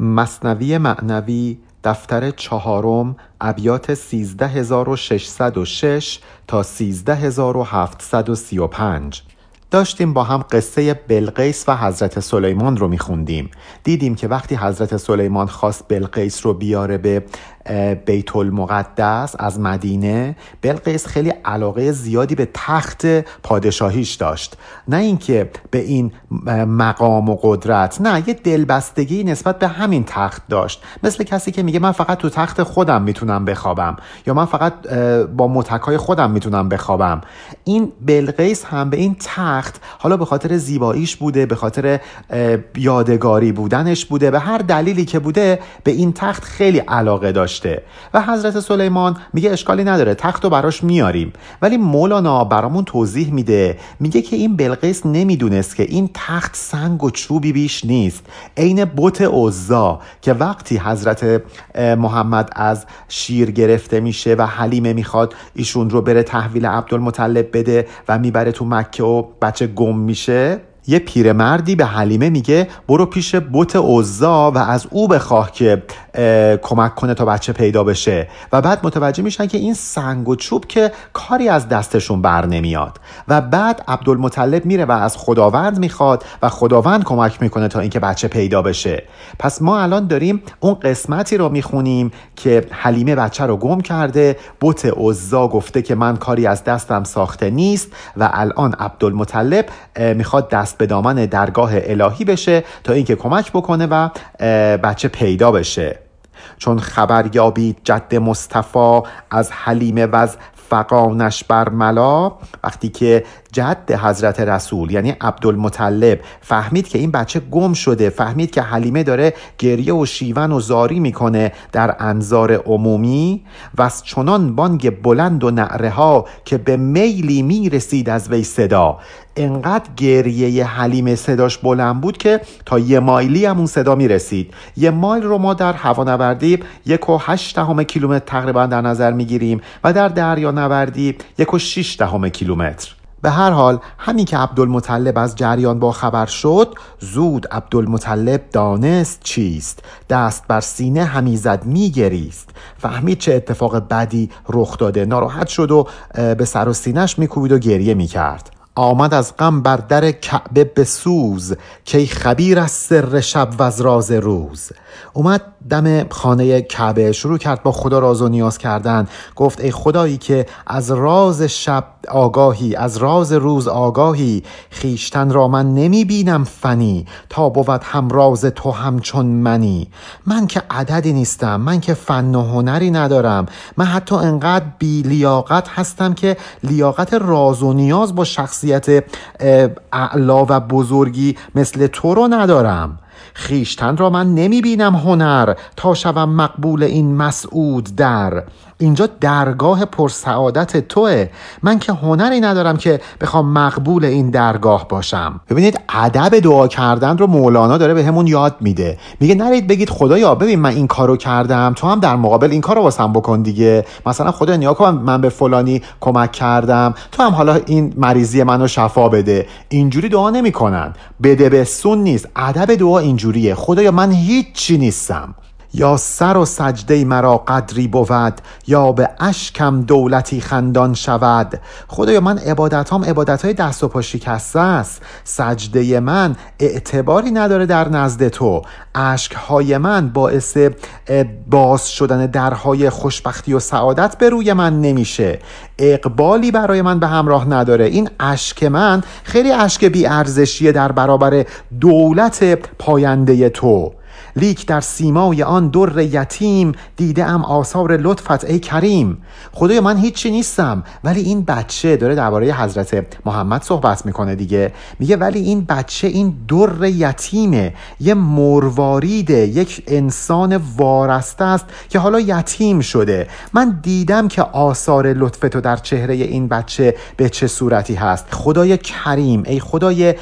مصنوی معنوی دفتر چهارم ابیات 13606 تا 13735 داشتیم با هم قصه بلقیس و حضرت سلیمان رو میخوندیم. دیدیم که وقتی حضرت سلیمان خواست بلقیس رو بیاره به بیت المقدس از مدینه بلقیس خیلی علاقه زیادی به تخت پادشاهیش داشت. نه اینکه به این مقام و قدرت نه یه دلبستگی نسبت به همین تخت داشت. مثل کسی که میگه من فقط تو تخت خودم می‌تونم بخوابم یا من فقط با متکای خودم می‌تونم بخوابم. این بلقیس هم به این تخت حالا به خاطر زیباییش بوده به خاطر یادگاری بودنش بوده به هر دلیلی که بوده به این تخت خیلی علاقه داشت و حضرت سلیمان میگه اشکالی نداره تخت رو براش میاریم. ولی مولانا برامون توضیح میده میگه که این بلقیس نمی‌دونست که این تخت سنگ و چوبی بیش نیست. عین بت عزا که وقتی حضرت محمد از شیر گرفته میشه و حلیمه می‌خواد ایشون رو بره تحویل عبدالمطلب بده و می‌بره تو مکه و بچه گم میشه یه پیرمردی به حلیمه میگه برو پیش بت عزا و از او بخواه که کمک کنه تا بچه پیدا بشه. و بعد متوجه میشن که این سنگ و چوب که کاری از دستشون بر نمیاد. و بعد عبدالمطلب میره و از خداوند می‌خواد و خداوند کمک می‌کنه تا اینکه بچه پیدا بشه. پس ما الان داریم اون قسمتی رو می‌خونیم که حلیمه بچه رو گم کرده. بت عزا گفته که من کاری از دستم ساخته نیست و الان عبدالمطلب می‌خواد دست به دامن درگاه الهی بشه تا اینکه کمک بکنه و بچه پیدا بشه. چون خبر یابید جد مصطفی از حلیمه و از فقانش برملا وقتی که جد حضرت رسول یعنی عبدالمطلب فهمید که این بچه گم شده فهمید که حلیمه داره گریه و شیون و زاری می‌کنه در انظار عمومی و از چنان بانگ بلند و نعره ها که به میلی می‌رسید از وی صدا. انقدر گریه حلیمه صداش بلند بود که تا یه مایلی هم اون صدا می‌رسید. یه مایل رو ما در هوانوردی یک و هشت دهم کیلومتر تقریبا در نظر می‌گیریم و در دریا نوردی یک و شیش دهم کیلومتر. به هر حال همین که عبدالمطلب از جریان با خبر شد زود عبدالمطلب دانست چیست. دست بر سینه همی زد میگریست. فهمید چه اتفاق بدی رخ داده. ناراحت شد و به سر و سینهش میکوبید و گریه می‌کرد. آمد از غم بر در کعبه به سوز که خبیر از سر شب و از راز روز. اومد دم خانه کعبه شروع کرد با خدا راز و نیاز کردن. گفت ای خدایی که از راز شب آگاهی از راز روز آگاهی خیشتن را من نمی بینم فنی تا بود هم راز تو همچون منی. من که عددی نیستم من که فن و هنری ندارم. من حتی انقدر بی لیاقت هستم که لیاقت راز و نیاز با شخصیت اعلا و بزرگی مثل تو رو ندارم. خیشتن را من نمی بینم هنر تا شوم مقبول این مسعود در. اینجا درگاه پرسعادت توه. من که هنری ندارم که بخوام مقبول این درگاه باشم. ببینید ادب دعا کردن رو مولانا داره به همون یاد میده. میگه نرید بگید خدایا ببین من این کارو کردم تو هم در مقابل این کارو واسم بکن دیگه. مثلا خدا نیا کن من به فلانی کمک کردم. تو هم حالا این مریضی منو شفا بده. اینجوری دعا نمی‌کنن. بده به سون نیست ادب دعا اینجوریه. خدایا من هیچی نیستم. یا سر و سجده مرا قدری بود یا به اشکم دولتی خندان شود؟ خدایا من عبادت هم عبادت های دست و پا شکسته است. سجده من اعتباری نداره در نزد تو. اشک های من باعث باز شدن درهای خوشبختی و سعادت به روی من نمیشه. اقبالی برای من به همراه نداره. این اشک من خیلی اشک بی ارزشیه در برابر دولت پاینده تو. لیک در سیمای آن در یتیم دیده ام آثار لطفت ای کریم. خدای من هیچی نیستم ولی این بچه داره درباره حضرت محمد صحبت می‌کنه دیگه. میگه ولی این بچه این در یتیمه. یه مرواریده یک انسان وارسته است که حالا یتیم شده. من دیدم که آثار لطف تو در چهره این بچه به چه صورتی هست. خدای کریم ای خدای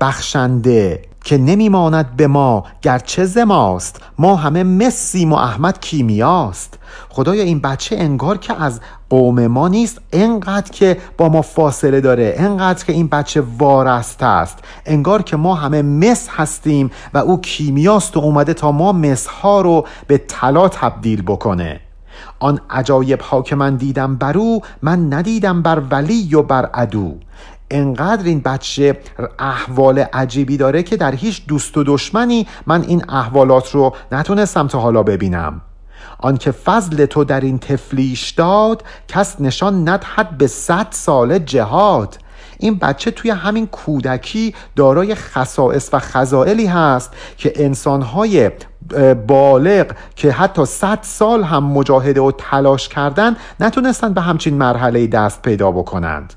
بخشنده. که نمیماند به ما گرچه زماست ما همه مسیم و احمد کیمیاست. خدایا این بچه انگار که از قوم ما نیست. انقدر که با ما فاصله داره انقدر که این بچه وارست است. انگار که ما همه مس هستیم و او کیمیاست و اومده تا ما مس ها رو به طلا تبدیل بکنه. آن عجایب ها که من دیدم بر او من ندیدم بر ولی و بر عدو. انقدر این بچه احوال عجیبی داره که در هیچ دوست و دشمنی من این احوالات رو نتونستم تا حالا ببینم. آنکه فضل تو در این تفلیش داد کس نشان ندهد به صد سال جهاد. این بچه توی همین کودکی دارای خصائص و خزائلی هست که انسانهای بالغ که حتی صد سال هم مجاهده و تلاش کردن نتونستن به همچین مرحله دست پیدا بکنند.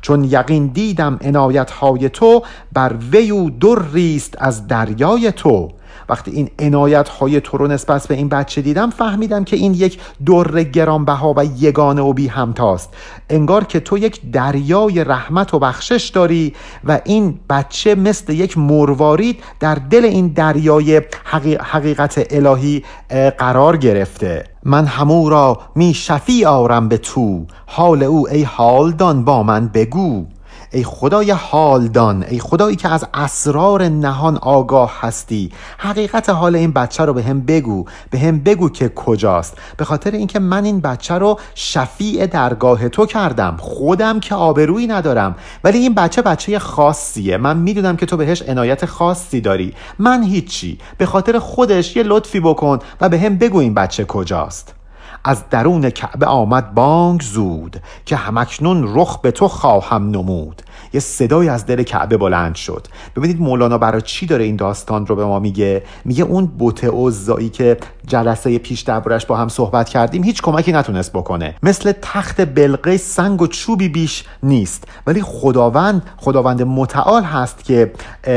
چون یقین دیدم عنایت های تو بر ویو ریست از دریای تو. وقتی این عنایت های تو رو نسبت به این بچه دیدم فهمیدم که این یک در گرانبها و یگانه و بی همتاست انگار که تو یک دریای رحمت و بخشش داری و این بچه مثل یک مروارید در دل این دریای حقیقت الهی قرار گرفته. من همو را می شفی آرم به تو. حال او ای حالدان با من بگو. ای خدای حالدان ای خدایی که از اسرار نهان آگاه هستی. حقیقت حال این بچه رو به هم بگو به هم بگو که کجاست. به خاطر اینکه من این بچه رو شفیع درگاه تو کردم. خودم که آبرویی ندارم. ولی این بچه بچه خاصیه. من می‌دونم که تو بهش عنایت خاصی داری. من هیچی. به خاطر خودش یه لطفی بکن و به هم بگو این بچه کجاست. از درون کعبه آمد بانگ زود که همکنون رخ به تو خواهم نمود. یه صدای از دل کعبه بلند شد. ببینید مولانا برای چی داره این داستان رو به ما میگه؟ میگه اون بوت اوزایی که جلسه پیش دربارش با هم صحبت کردیم هیچ کمکی نتونست بکنه. مثل تخت بلقه سنگ و چوبی بیش نیست. ولی خداوند خداوند متعال هست که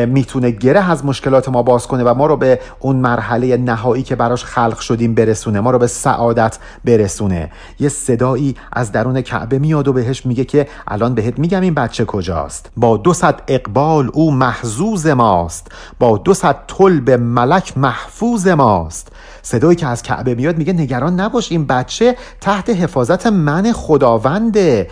می‌تونه گره از مشکلات ما باز کنه و ما رو به اون مرحله نهایی که براش خلق شدیم برسونه. ما رو به سعادت برسونه. یه صدایی از درون کعبه میاد و بهش میگه که الان بهت میگم این بچه کجاست. با دو صد اقبال او محزوز ماست. با دو صد طلب ملک محفوظ ماست. صدایی که از کعبه میاد میگه نگران نباش این بچه تحت حفاظت من خداونده.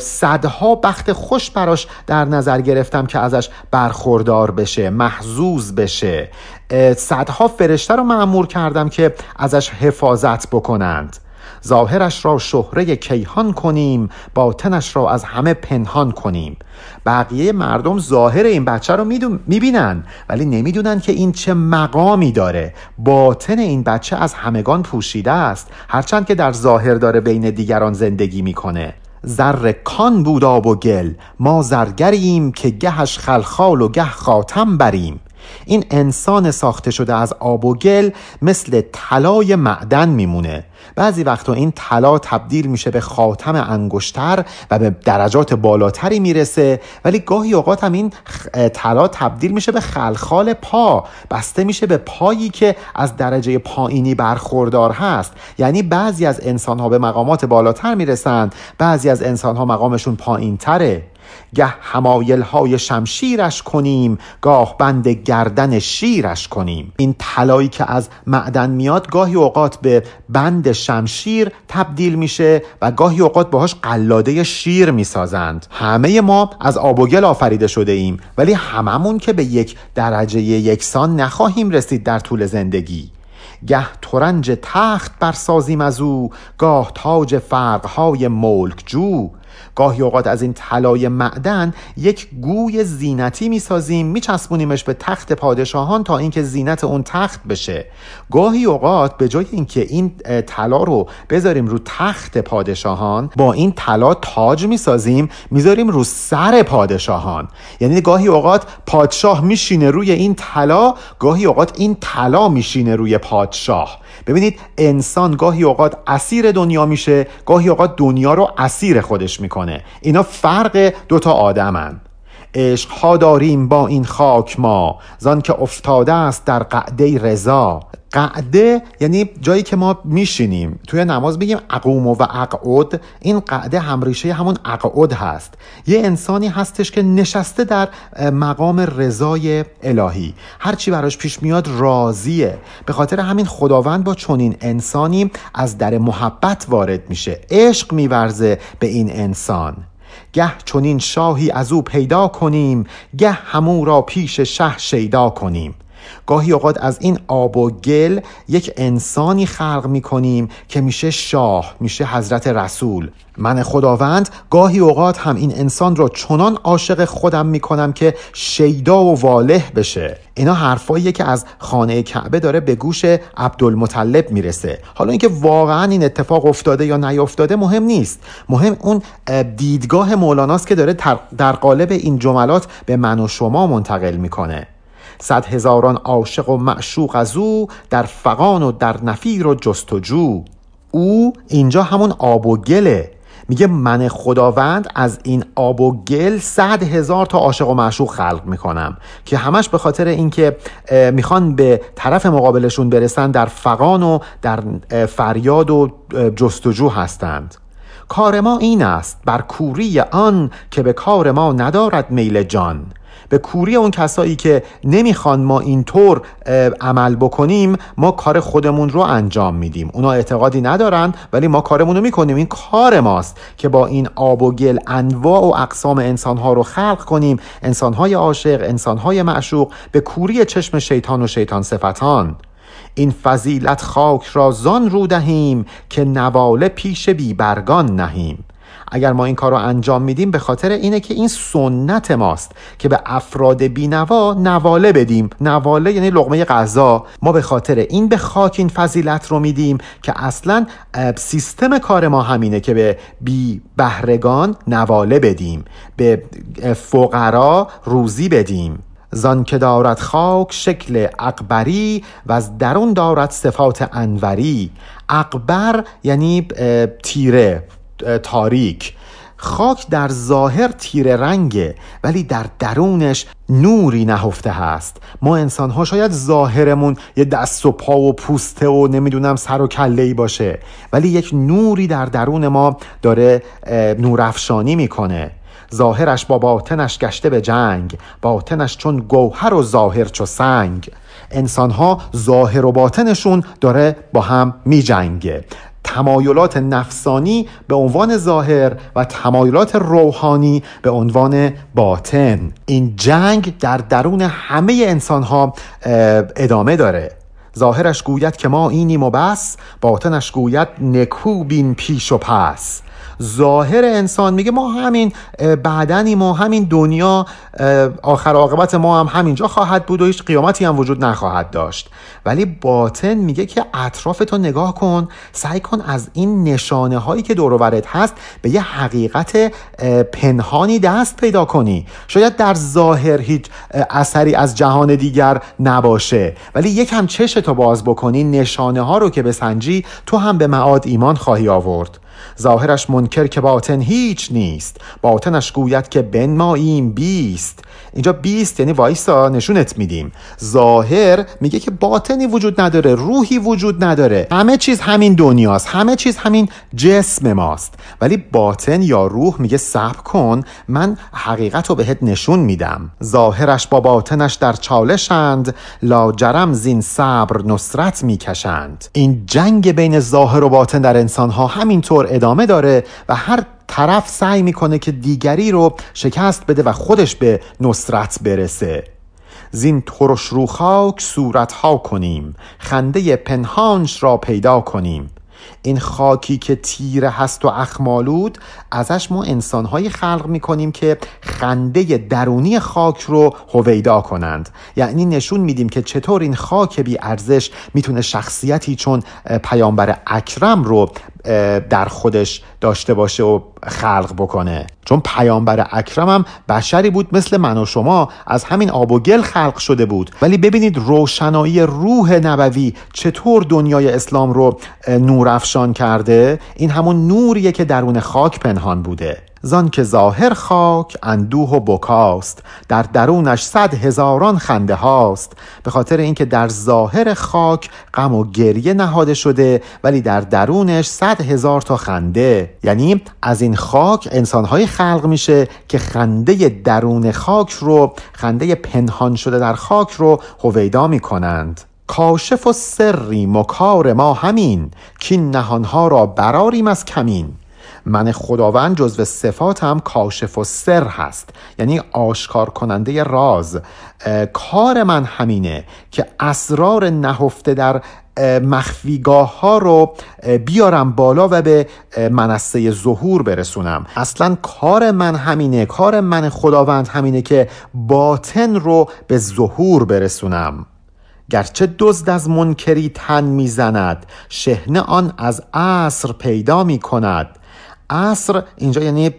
صدها بخت خوش براش در نظر گرفتم که ازش برخوردار بشه محزوز بشه. صدها فرشته رو معمور کردم که ازش حفاظت بکنند. ظاهرش را شهره کیهان کنیم باطنش را از همه پنهان کنیم. بقیه مردم ظاهر این بچه رو می‌بینن ولی نمی‌دونن که این چه مقامی داره. باطن این بچه از همگان پوشیده است. هرچند که در ظاهر داره بین دیگران زندگی می‌کنه. زر کان بود آب و گل. ما زرگریم که گهش خلخال و گه خاتم بریم. این انسان ساخته شده از آب و گل مثل طلای معدن میمونه. بعضی وقتا این طلا تبدیل میشه به خاتم انگشتر و به درجات بالاتری می‌رسه ولی گاهی اوقات هم این طلا تبدیل میشه به خلخال پا. بسته میشه به پایی که از درجه پایینی برخوردار هست. یعنی بعضی از انسان ها به مقامات بالاتر می‌رسند بعضی از انسان ها مقامشون پایین تره گه همایل های شمشیرش کنیم گاه بند گردن شیرش کنیم. این طلایی که از معدن میاد گاهی اوقات به بند شمشیر تبدیل میشه و گاهی اوقات باهاش قلاده شیر می‌سازند. همه ما از آب و گل آفریده شده ایم ولی هممون که به یک درجه یکسان نخواهیم رسید در طول زندگی. گه ترنج تخت برسازیم از او گاه تاج فرقهای ملک جو. گاهی اوقات از این طلای معدن یک گوی زینتی می‌سازیم میچسبونیمش به تخت پادشاهان تا اینکه زینت اون تخت بشه. گاهی اوقات به جای اینکه این طلا رو بذاریم رو تخت پادشاهان با این طلا تاج می‌سازیم می‌ذاریم رو سر پادشاهان. یعنی گاهی اوقات پادشاه میشینه روی این طلا گاهی اوقات این طلا میشینه روی پادشاه. ببینید انسان گاهی اوقات اسیر دنیا میشه گاهی اوقات دنیا رو اسیر خودش می‌کنه. اینا فرق دوتا آدمن. عشق ها داریم با این خاک ما. زان که افتاده است در قعده رضا. قعده یعنی جایی که ما میشینیم. توی نماز بگیم اقوم و اقعد. این قعده همریشه همون اقعد هست. یه انسانی هستش که نشسته در مقام رضای الهی. هرچی براش پیش میاد راضیه. به خاطر همین خداوند با چنین انسانی از در محبت وارد میشه. عشق میورزه به این انسان. گه چنین شاهی از او پیدا کنیم گه همو را پیش شه شیدا کنیم. گاهی اوقات از این آب و گل یک انسانی خلق می کنیم که میشه شاه میشه حضرت رسول. من خداوند گاهی اوقات هم این انسان را چنان عاشق خودم می‌کنم که شیدا و واله بشه. اینا حرفاییه که از خانه کعبه داره به گوش عبدالمطلب می‌رسه. حالا اینکه واقعا این اتفاق افتاده یا نیافتاده مهم نیست. مهم اون دیدگاه مولاناست که داره در قالب این جملات به من و شما منتقل می‌کنه. صد هزاران عاشق و معشوق از او در فقان و در نفیر و جستجو. او اینجا همون آب و گله. میگه من خداوند از این آب و گل صد هزار تا عاشق و معشوق خلق می‌کنم که همش به خاطر اینکه می‌خوان به طرف مقابلشون برسن در فقان و در فریاد و جستجو هستند. کار ما این است بر کوری آن که به کار ما ندارد میل جان. به کوری اون کسایی که نمی‌خوان ما اینطور عمل بکنیم ما کار خودمون رو انجام میدیم. اونا اعتقادی ندارن ولی ما کارمون رو می‌کنیم. این کار ماست که با این آب و گل انواع و اقسام انسانها رو خلق کنیم. انسانهای عاشق انسانهای معشوق به کوری چشم شیطان و شیطان صفتان. این فضیلت خاک را زان رو دهیم که نواله پیش بیبرگان نهیم. اگر ما این کار رو انجام میدیم به خاطر اینه که این سنت ماست که به افراد بینوا نواله بدیم. نواله یعنی لغمه غذا. ما به خاطر این به خاک این فضیلت رو میدیم که اصلا سیستم کار ما همینه که به بی بهرگان نواله بدیم. به فقرا روزی بدیم. زان که دارد خاک شکل اکبری و از درون دارد صفات انوری. اکبر یعنی تیره. تاریک. خاک در ظاهر تیره رنگه ولی در درونش نوری نهفته هست. ما انسان ها شاید ظاهرمون یه دست و پا و پوسته و نمی‌دونم سر و کله ای باشه ولی یک نوری در درون ما داره نورافشانی می‌کنه. ظاهرش با باطنش گشته به جنگ باطنش چون گوهر و ظاهر چو سنگ. انسان ها ظاهر و باطنشون داره با هم می جنگه تمایلات نفسانی به عنوان ظاهر و تمایلات روحانی به عنوان باطن. این جنگ در درون همه انسان ها ادامه داره. ظاهرش گوید که ما اینیم و بس باطنش گوید نکو بین پیش و پس. ظاهر انسان میگه ما همین بعدنی ما همین دنیا آخر عاقبت ما هم همینجا خواهد بود و هیچ قیامتی هم وجود نخواهد داشت. ولی باطن میگه که اطرافتو نگاه کن سعی کن از این نشانه هایی که دور هست به یه حقیقت پنهانی دست پیدا کنی. شاید در ظاهر هیچ اثری از جهان دیگر نباشه. ولی یکم چشتو باز بکنی نشانه ها رو که بسنجی تو هم به معاد ایمان خواهی آورد. ظاهرش منکر که باطن هیچ نیست باطنش گوید که بنماییم بیست. اینجا بیست یعنی وایسا نشونت میدیم. ظاهر میگه که باطنی وجود نداره روحی وجود نداره. همه چیز همین دنیاست همه چیز همین جسم ماست. ولی باطن یا روح میگه صبر کن من حقیقت رو بهت نشون میدم. ظاهرش با باطنش در چالشند لاجرم زین صبر نصرت می‌کشند. این جنگ بین ظاهر و باطن در انسان ها همینطور ادامه داره و هر طرف سعی می‌کنه که دیگری رو شکست بده و خودش به نصرت برسه. زین ترش رو خاک صورت ها کنیم خنده پنهانش را پیدا کنیم. این خاکی که تیره هست و اخمالود ازش ما انسانهایی خلق می‌کنیم که خنده درونی خاک رو هویدا کنند. یعنی نشون میدیم که چطور این خاک بی ارزش می‌تونه شخصیتی چون پیامبر اکرم رو در خودش داشته باشه و خلق بکنه. چون پیامبر اکرم هم بشری بود مثل من و شما از همین آب و گل خلق شده بود. ولی ببینید روشنایی روح نبوی چطور دنیای اسلام رو نورافشان کرده. این همون نوریه که درون خاک پنهان بوده. زان که ظاهر خاک اندوه و بکاست. در درونش صد هزاران خنده هاست. به خاطر اینکه در ظاهر خاک غم و گریه نهاده شده ولی در درونش صد هزار تا خنده. یعنی از این خاک انسانهایی خلق میشه که خنده درون خاک رو خنده پنهان شده در خاک رو هویدا می‌کنند. کاشف و سری مکار ما همین که نهانها را براریم از کمین. من خداوند جزو صفاتم کاشف و سر هست یعنی آشکار کننده راز کار من همینه که اسرار نهفته در مخفیگاه ها رو بیارم بالا و به منصه ظهور برسونم. اصلا کار من همینه کار من خداوند همینه که باطن رو به ظهور برسونم. گرچه دزد از منکری تن می‌زند شهنه آن از عصر پیدا می کند عصر اینجا یعنی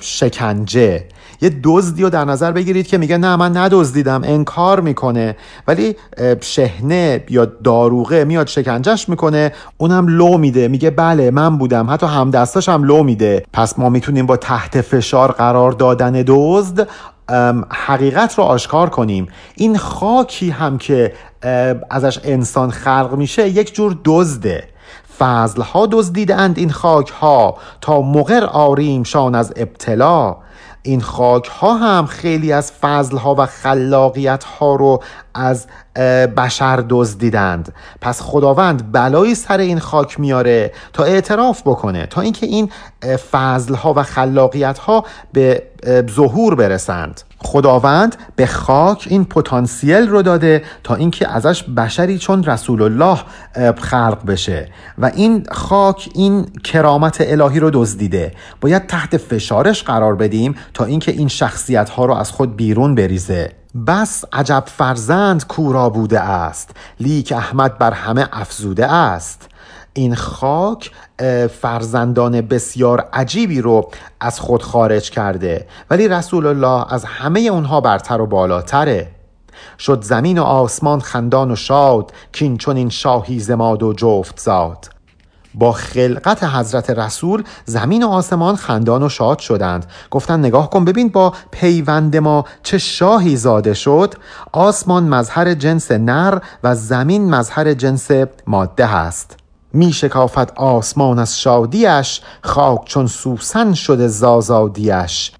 شکنجه. یه دزدی رو در نظر بگیرید که میگه نه من ندزدیدم انکار می‌کنه. ولی شهنه یا داروغه میاد شکنجش می‌کنه اونم لو میده. میگه بله من بودم. حتی همدستاش هم لو میده. پس ما می‌تونیم با تحت فشار قرار دادن دزد حقیقت رو آشکار کنیم. این خاکی هم که ازش انسان خلق میشه یک جور دزده. فضل ها دزدیدند این خاک ها تا مقر آریم شان از ابتلا. این خاک ها هم خیلی از فضل ها و خلاقیت ها رو از بشر دزدیدند. پس خداوند بلایی سر این خاک میاره تا اعتراف بکنه. تا اینکه این فضل ها و خلاقیت ها به ظهور برسند. خداوند به خاک این پتانسیل رو داده تا اینکه ازش بشری چون رسول الله خلق بشه. و این خاک این کرامت الهی رو دزدیده. باید تحت فشارش قرار بدیم تا اینکه این شخصیت ها رو از خود بیرون بریزه. بس عجب فرزند کورا بوده است. لیک احمد بر همه افزوده است. این خاک فرزندان بسیار عجیبی رو از خود خارج کرده. ولی رسول الله از همه اونها برتر و بالاتره. شد زمین و آسمان خندان و شاد کین چون این شاهی زماد و جفت زاد. با خلقت حضرت رسول زمین و آسمان خندان و شاد شدند. گفتند نگاه کن ببین با پیوند ما چه شاهی زاده شد. آسمان مظهر جنس نر و زمین مظهر جنس ماده هست. می شکافت آسمان از شادیش خاک چون سوسن شده زازادیش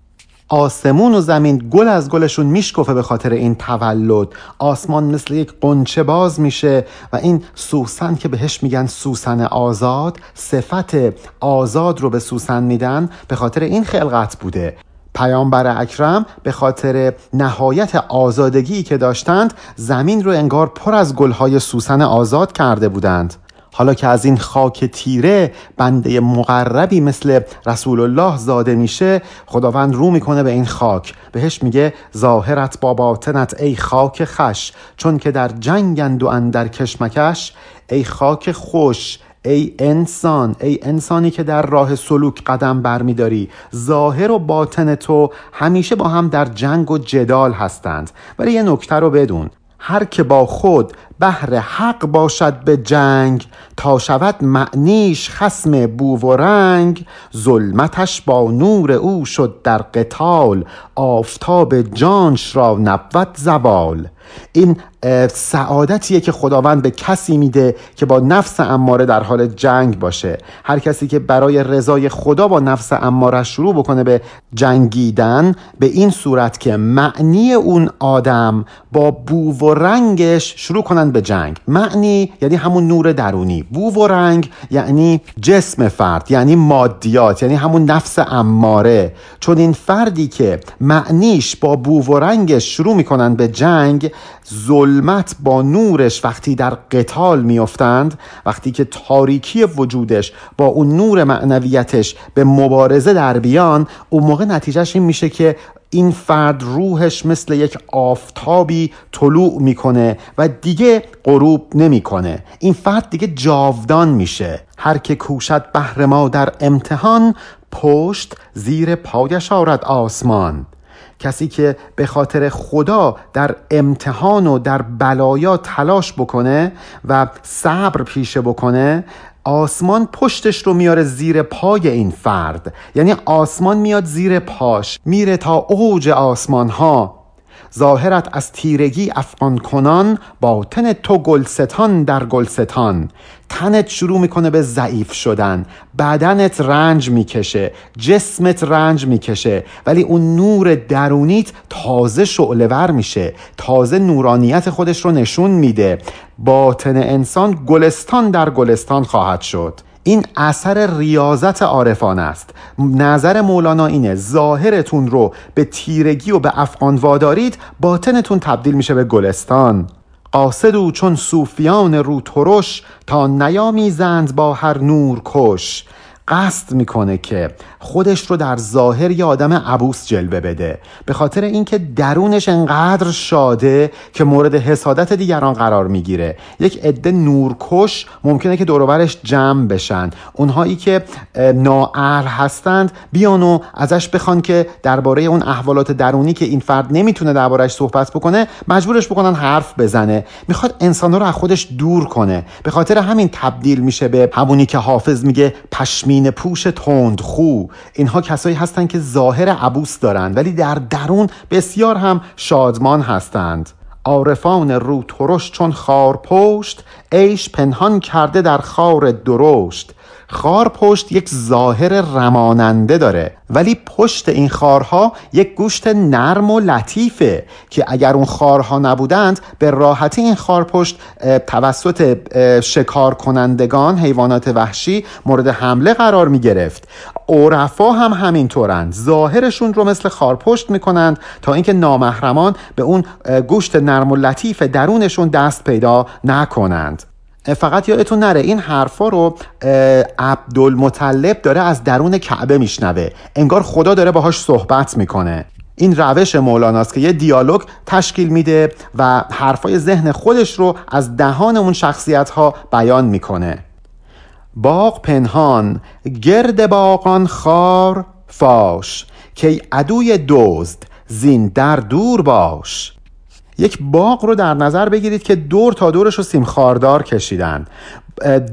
آسمون و زمین گل از گلشون میشکفه به خاطر این تولد. آسمان مثل یک قنچه باز میشه و این سوسن که بهش میگن سوسن آزاد صفت آزاد رو به سوسن میدن به خاطر این خلقت بوده. پیامبر اکرم به خاطر نهایت آزادگی که داشتند زمین رو انگار پر از گلهای سوسن آزاد کرده بودند. حالا که از این خاک تیره بنده مقربی مثل رسول الله زاده میشه خداوند رو می‌کنه به این خاک. بهش میگه ظاهرت با باطنت ای خاک خش چون که در جنگند و اندر کشمکش ای خاک خوش ای انسان ای انسانی که در راه سلوک قدم برمیداری. ظاهر و باطن تو همیشه با هم در جنگ و جدال هستند. ولی یه نکته رو بدون. هر که با خود بهر حق باشد به جنگ تا شود معنیش خسم بو و رنگ ظلمتش با نور او شد در قتال آفتاب جانش را نبود زوال. این سعادتیه که خداوند به کسی میده که با نفس اماره در حال جنگ باشه. هر کسی که برای رضای خدا با نفس اماره شروع بکنه به جنگیدن به این صورت که معنی اون آدم با بو و رنگش شروع کنن به جنگ. معنی یعنی همون نور درونی. بو و رنگ یعنی جسم فرد یعنی مادیات یعنی همون نفس اماره. چون این فردی که معنیش با بو و رنگش شروع می‌کنن به جنگ ظلمت با نورش وقتی در قتال میافتند وقتی که تاریکی وجودش با اون نور معنویتش به مبارزه در بیان اون موقع نتیجهش این میشه که این فرد روحش مثل یک آفتابی طلوع می‌کنه و دیگه غروب نمی‌کنه. این فرد دیگه جاودان میشه. هر که کوشد بهر ما در امتحان پشت زیر پایش آرد آسمان. کسی که به خاطر خدا در امتحان و در بلایا تلاش بکنه و صبر پیشه بکنه آسمان پشتش رو میاره زیر پای این فرد. یعنی آسمان میاد زیر پاش میره تا اوج آسمان ها ظاهرت از تیرگی افغان کنان باطن تو گلستان در گلستان. تنت شروع می‌کنه به ضعیف شدن بدنت رنج می‌کشه جسمت رنج می‌کشه ولی اون نور درونیت تازه شعلور میشه تازه نورانیت خودش رو نشون میده. باطن انسان گلستان در گلستان خواهد شد. این اثر ریاضت عارفان است. نظر مولانا اینه ظاهرتون رو به تیرگی و به افغان وادارید باطنتون تبدیل میشه به گلستان. قاصد او چون صوفیان رو ترش تا نیامیزند با هر نور کش. قصد می‌کنه که خودش رو در ظاهر یه آدم عبوس جلوه بده. به خاطر اینکه درونش انقدر شاده که مورد حسادت دیگران قرار می‌گیره. یک عده نورکش ممکنه که دوروبرش جمع بشن. اونهایی که نااهل هستند بیان و ازش بخوان که درباره اون احوالات درونی که این فرد نمی‌تونه دربارهش صحبت بکنه مجبورش بکنن حرف بزنه. می‌خواد انسان رو از خودش دور کنه. به خاطر همین تبدیل میشه به همونی که حافظ میگه پشمین پوش تند خو اینها کسایی هستند که ظاهر عبوس دارند ولی در درون بسیار هم شادمان هستند. عارفان رو ترش چون خار پشت عیش پنهان کرده در خار درشت. خار پشت یک ظاهر رماننده داره ولی پشت این خارها یک گوشت نرم و لطیفه که اگر اون خارها نبودند به راحتی این خار پشت توسط شکار کنندگان حیوانات وحشی مورد حمله قرار می گرفت عرفا هم همینطورند ظاهرشون رو مثل خارپشت می‌کنند تا اینکه نامحرمان به اون گوشت نرم و لطیف درونشون دست پیدا نکنند. فقط یادتون نره این حرفا رو عبدالمطلب داره از درون کعبه میشنوه. انگار خدا داره باهاش صحبت می‌کنه. این روش مولاناست که یه دیالوگ تشکیل میده و حرفای ذهن خودش رو از دهان اون شخصیت ها بیان می‌کنه. باغ پنهان گرد باغان خار فاش. که عدوی دزد زین در دور باش. یک باغ رو در نظر بگیرید که دور تا دورش رو سیم خاردار کشیدن.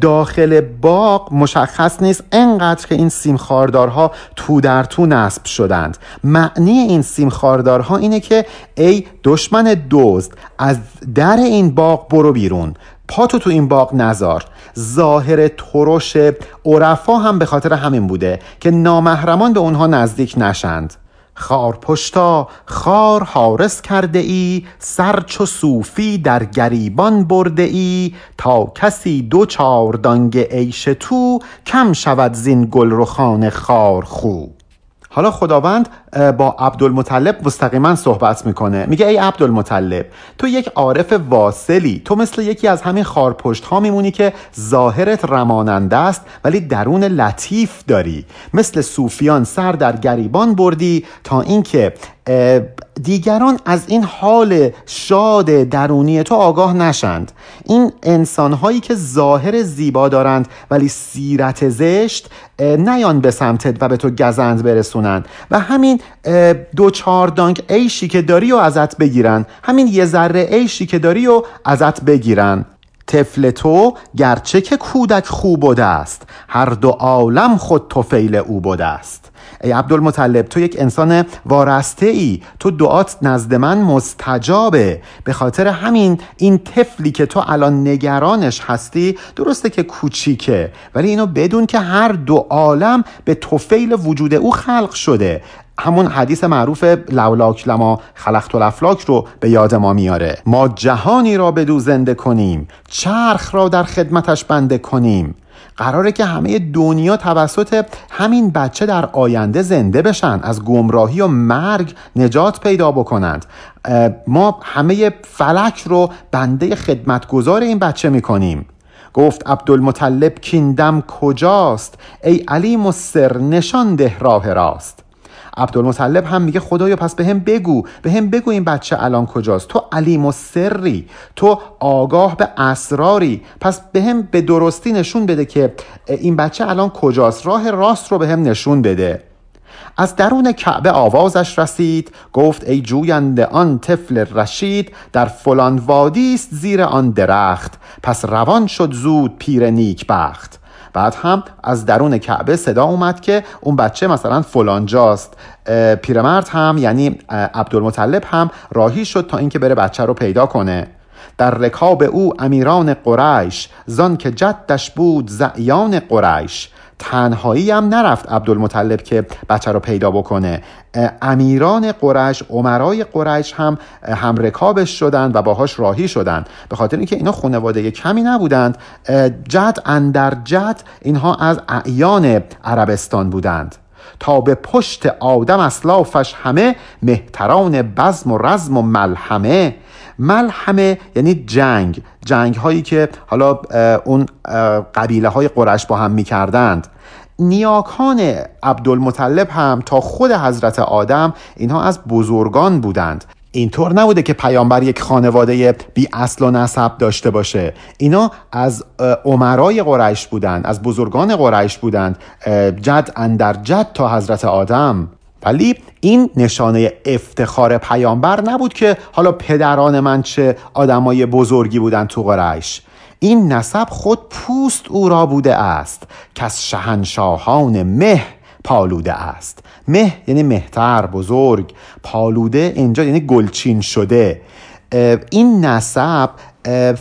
داخل باغ مشخص نیست انقدر که این سیم خاردارها تو در تو نصب شدند. معنی این سیم خاردارها اینه که ای دشمن دزد از در این باغ برو بیرون. پاتو تو این باغ نزار. ظاهر ترش عرفا هم به خاطر همین بوده که نامحرمان به اونها نزدیک نشند. خار پشتا خار حارس کرده ای سر چو صوفی در گریبان برده ای. تا کسی دو چار دانگ عیش تو کم شود زین گل رخان خار خو حالا خداوند با عبدالمطلب مستقیما صحبت می‌کنه. میگه ای عبدالمطلب تو یک عارف واصلی تو مثل یکی از همین خارپشت ها میمونی که ظاهرت رماننده است ولی درون لطیف داری. مثل صوفیان سر در گریبان بردی تا اینکه دیگران از این حال شاد درونی تو آگاه نشند. این انسان هایی که ظاهر زیبا دارند ولی سیرت زشت نیان به سمتت و به تو گزند برسونند. و همین دو چهار دانک عیشی که داری و ازت بگیرن. همین یه ذره عیشی که داری و ازت بگیرن. طفل تو گرچه که کودک خوب بوده است هر دو عالم خود توفیل او بوده است ای عبدالمطلب تو یک انسان وارسته ای تو دعات نزد من مستجابه. به خاطر همین این طفلی که تو الان نگرانش هستی درسته که کوچیکه ولی اینو بدون که هر دو عالم به توفیل وجود او خلق شده. همون حدیث معروف لولاک لما خلقت الافلاک رو به یاد ما میاره. ما جهانی را بدو زنده کنیم چرخ را در خدمتش بنده کنیم. قراره که همه دنیا توسط همین بچه در آینده زنده بشن از گمراهی و مرگ نجات پیدا بکنند. ما همه فلک رو بنده خدمتگزار این بچه می‌کنیم. گفت عبدالمطلب کیندم کجاست؟ ای علیم و سر نشان ده راه راست. عبدالمطلب هم میگه خدایا پس به هم بگو به هم بگو این بچه الان کجاست. تو علیم و سری تو آگاه به اسراری پس به هم به درستی نشون بده که این بچه الان کجاست. راه راست رو به هم نشون بده. از درون کعبه آوازش رسید گفت ای جوینده آن طفل رشید در فلان وادی است زیر آن درخت. پس روان شد زود پیر نیک بخت بعد هم از درون کعبه صدا اومد که اون بچه مثلا فلانجاست. پیرمرد هم یعنی عبدالمطلب هم راهی شد تا اینکه بره بچه رو پیدا کنه. در رکاب او امیران قریش زان که جدش بود زعیان قریش. تنهایی هم نرفت عبدالمطلب که بچه رو پیدا بکنه. امیران قرش عمرای قریش هم هم رکابش شدند و باهاش راهی شدند. به خاطر اینکه اینا خانواده کمی نبودند جد اندر جد اینها از اعیان عربستان بودند. تا به پشت آدم اسلافش همه مهتران بزم و رزم و ملحمه ملحمه یعنی جنگ. جنگ هایی که حالا اون قبیله های قرش با هم می کردند نیاکان عبدالمطلب هم تا خود حضرت آدم اینها از بزرگان بودند. اینطور نبوده که پیامبر یک خانواده بی اصل و نسب داشته باشه. اینا از عمرای قریش بودند از بزرگان قریش بودند. جد اندر جد تا حضرت آدم. ولی این نشانه افتخار پیامبر نبود که حالا پدران من چه آدمای بزرگی بودن تو قریش. این نسب خود پوست او را بوده است که از شهنشاهان مه پالوده است. مه یعنی مهتر بزرگ پالوده اینجا یعنی گلچین شده. این نسب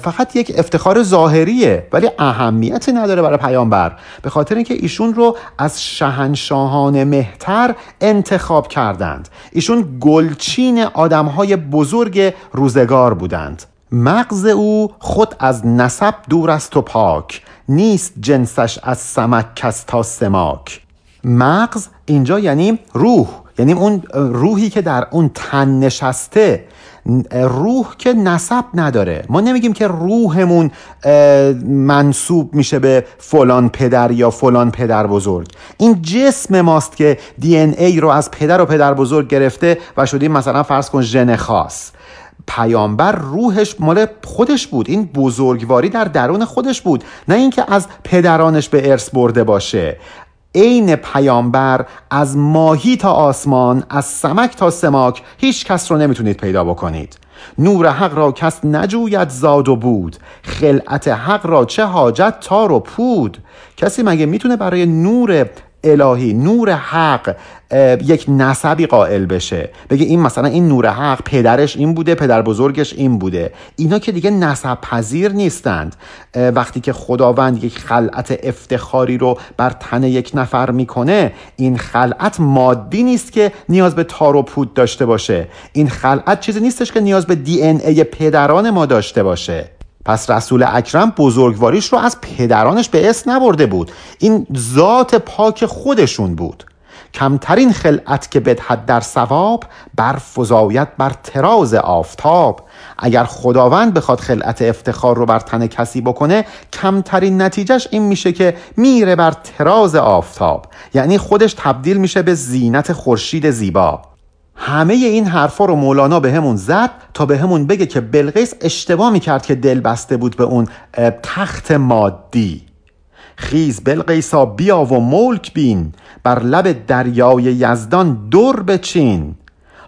فقط یک افتخار ظاهریه ولی اهمیتی نداره برای پیامبر. به خاطر اینکه ایشون رو از شهنشاهان مهتر انتخاب کردند. ایشون گلچین آدمهای بزرگ روزگار بودند. مغز او خود از نسب دور است و پاک نیست جنسش از سمک کس تا سماک. مغز اینجا یعنی روح یعنی اون روحی که در اون تن نشسته. روح که نسب نداره. ما نمیگیم که روحمون منصوب میشه به فلان پدر یا فلان پدر بزرگ. این جسم ماست که دی ای رو از پدر و پدر بزرگ گرفته و شدیم مثلا فرض کن ژن خاص. پیامبر روحش مال خودش بود. این بزرگواری در درون خودش بود. نه اینکه از پدرانش به ارث برده باشه. عین پیامبر از ماهی تا آسمان از سمک تا سماک هیچ کس رو نمی‌تونید پیدا بکنید. نور حق را کس نجوید زاد و بود. خلعت حق را چه حاجت تار و پود. کسی مگه می‌تونه برای نور الهی نور حق یک نسبی قائل بشه. بگه این مثلا این نور حق پدرش این بوده پدر بزرگش این بوده. اینا که دیگه نسب پذیر نیستند. وقتی که خداوند یک خلعت افتخاری رو بر تن یک نفر می‌کنه این خلعت مادی نیست که نیاز به تار و پود داشته باشه. این خلعت چیزی نیستش که نیاز به دی ای پدران ما داشته باشه. پس رسول اکرم بزرگواریش رو از پدرانش به اسم نبرده بود. این ذات پاک خودشون بود. کمترین خلعت که بدهد در ثواب بر فضایت بر تراز آفتاب. اگر خداوند بخواد خلعت افتخار رو بر تن کسی بکنه کمترین نتیجهش این میشه که میره بر تراز آفتاب. یعنی خودش تبدیل میشه به زینت خورشید زیبا. همه این حرفا رو مولانا به همون زد تا به همون بگه که بلقیس اشتباه می‌کرد که دل بسته بود به اون تخت مادی. خیز بلقیسا بیا و ملک بین بر لب دریای یزدان دور بچین.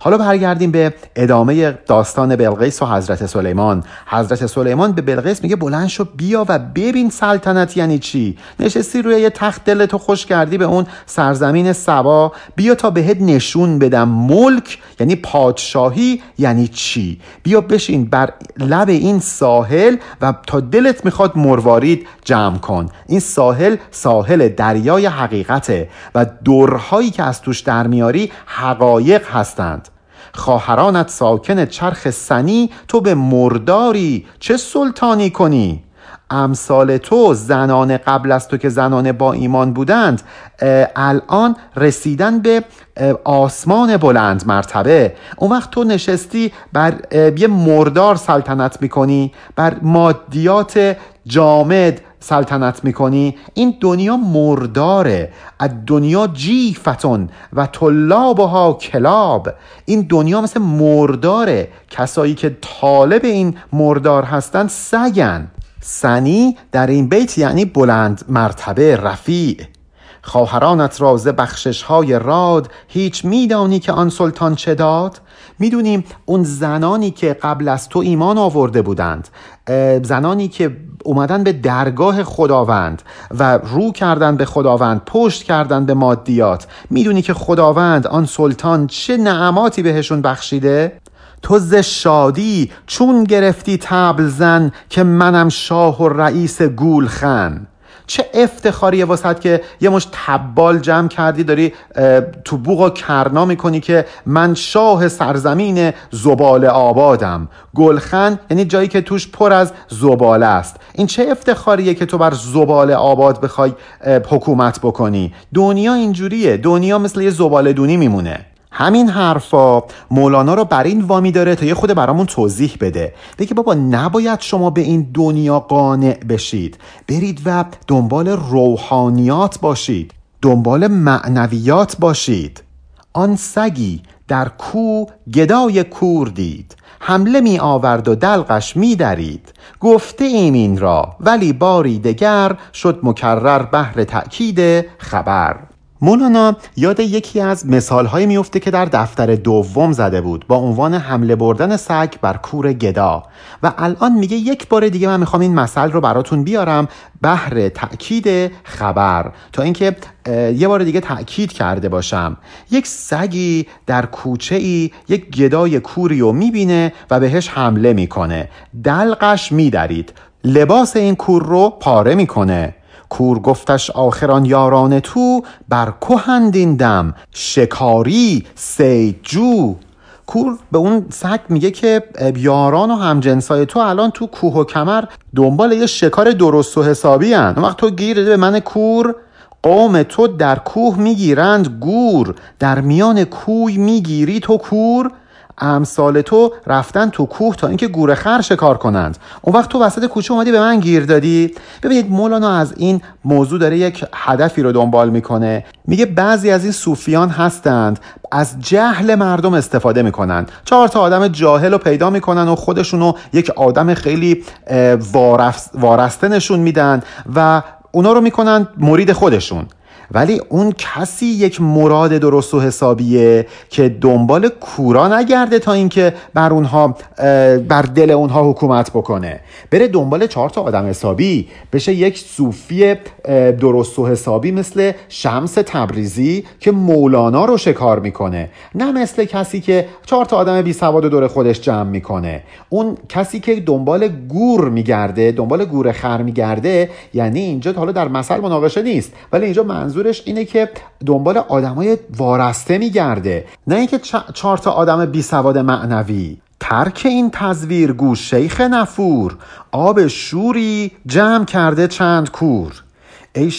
حالا برگردیم به ادامه داستان بلقیس و حضرت سلیمان. حضرت سلیمان به بلقیس میگه بلند شو بیا و ببین سلطنت یعنی چی. نشستی روی یه تخت دلتو خوش کردی به اون سرزمین سبا. بیا تا بهت نشون بدم ملک یعنی پادشاهی یعنی چی. بیا بشین بر لب این ساحل و تا دلت می‌خواد مروارید جمع کن. این ساحل ساحل دریای حقیقته و دورهایی که از توش در میاری حقایق هستند. خواهرانت ساکن چرخ سنی تو به مرداری چه سلطانی کنی؟ امثال تو زنان قبل از تو که زنان با ایمان بودند الان رسیدن به آسمان بلند مرتبه. اون وقت تو نشستی بر یه مردار سلطنت می‌کنی بر مادیات جامد سلطنت می‌کنی. این دنیا مرداره. از دنیا جیفتون و طلابها کلاب. این دنیا مثل مرداره. کسایی که طالب این مردار هستند سگن. سنی در این بیت یعنی بلند مرتبه رفیع. خواهرانت را ز بخشش های راد هیچ میدانی که آن سلطان چه داد؟ می‌دونیم اون زنانی که قبل از تو ایمان آورده بودند زنانی که اومدن به درگاه خداوند و رو کردن به خداوند پشت کردن به مادیات. می‌دونی که خداوند آن سلطان چه نعماتی بهشون بخشیده؟ تو ز شادی چون گرفتی تبل زن که منم شاه و رئیس گولخن. چه افتخاریه واسط که یه مش تبال جمع کردی داری تو بوغ و کرنا می‌کنی که من شاه سرزمین زبال آبادم. گلخن یعنی جایی که توش پر از زباله است. این چه افتخاریه که تو بر زبال آباد بخوای حکومت بکنی؟ دنیا اینجوریه. دنیا مثل یه زباله دونی میمونه. همین حرفا مولانا رو بر این وامی داره تا یه خود برامون توضیح بده. بگه بابا نباید شما به این دنیا قانع بشید. برید و دنبال روحانیات باشید. دنبال معنویات باشید. آن سگی در کو گدای کور دید. حمله می آورد و دلقش می درید. گفته ایم این را ولی باری دگر شد مکرر بهر تأکید خبر. مولانا یاد یکی از مثالهایی میفته که در دفتر دوم زده بود با عنوان حمله بردن سگ بر کور گدا. و الان میگه یک بار دیگه من می‌خوام این مثل رو براتون بیارم بهر تأکید خبر. تا اینکه یه بار دیگه تأکید کرده باشم. یک سگی در کوچه ای یک گدای کوری رو می‌بینه و بهش حمله می‌کنه. دلقش میدرید. لباس این کور رو پاره می‌کنه. کور گفتش آخران یاران تو بر کهندین دم؟ شکاری سیجو. کور به اون سگ میگه که یاران و همجنسای تو الان تو کوه و کمر دنبال یه شکار درست و حسابی هن. وقت تو گیر به من کور. قوم تو در کوه می‌گیرند گور. در میان کوی می‌گیری تو کور. امثال تو رفتن تو کوه تا اینکه گوره خر شکار کنند. اون وقت تو وسط کوچه اومدی به من گیر دادی. ببینید مولانا از این موضوع داره یک هدفی رو دنبال می‌کنه. میگه بعضی از این صوفیان هستند از جهل مردم استفاده می‌کنن چهار تا آدم جاهل رو پیدا می‌کنن و خودشونو یک آدم خیلی وارسته نشون میدن و اونا رو می‌کنن مرید خودشون. ولی اون کسی یک مراد درست و حسابیه که دنبال کورا نگرده تا اینکه بر اونها بر دل اونها حکومت بکنه. بره دنبال چهار تا آدم حسابی. بشه یک صوفی درست و حسابی مثل شمس تبریزی که مولانا رو شکار می‌کنه. نه مثل کسی که چهار تا آدم بی سواد دور خودش جمع می‌کنه. اون کسی که دنبال گور میگرده دنبال گور خر میگرده یعنی اینجا حالا در مثل مناقشه نیست ولی اینجا منظور منظورش اینه که دنبال آدمای وارسته میگرده. نه اینکه چهار تا آدم بی سواد معنوی. ترک این تزویر گوش شیخ نفور. آب شوری جمع کرده چند کور. ای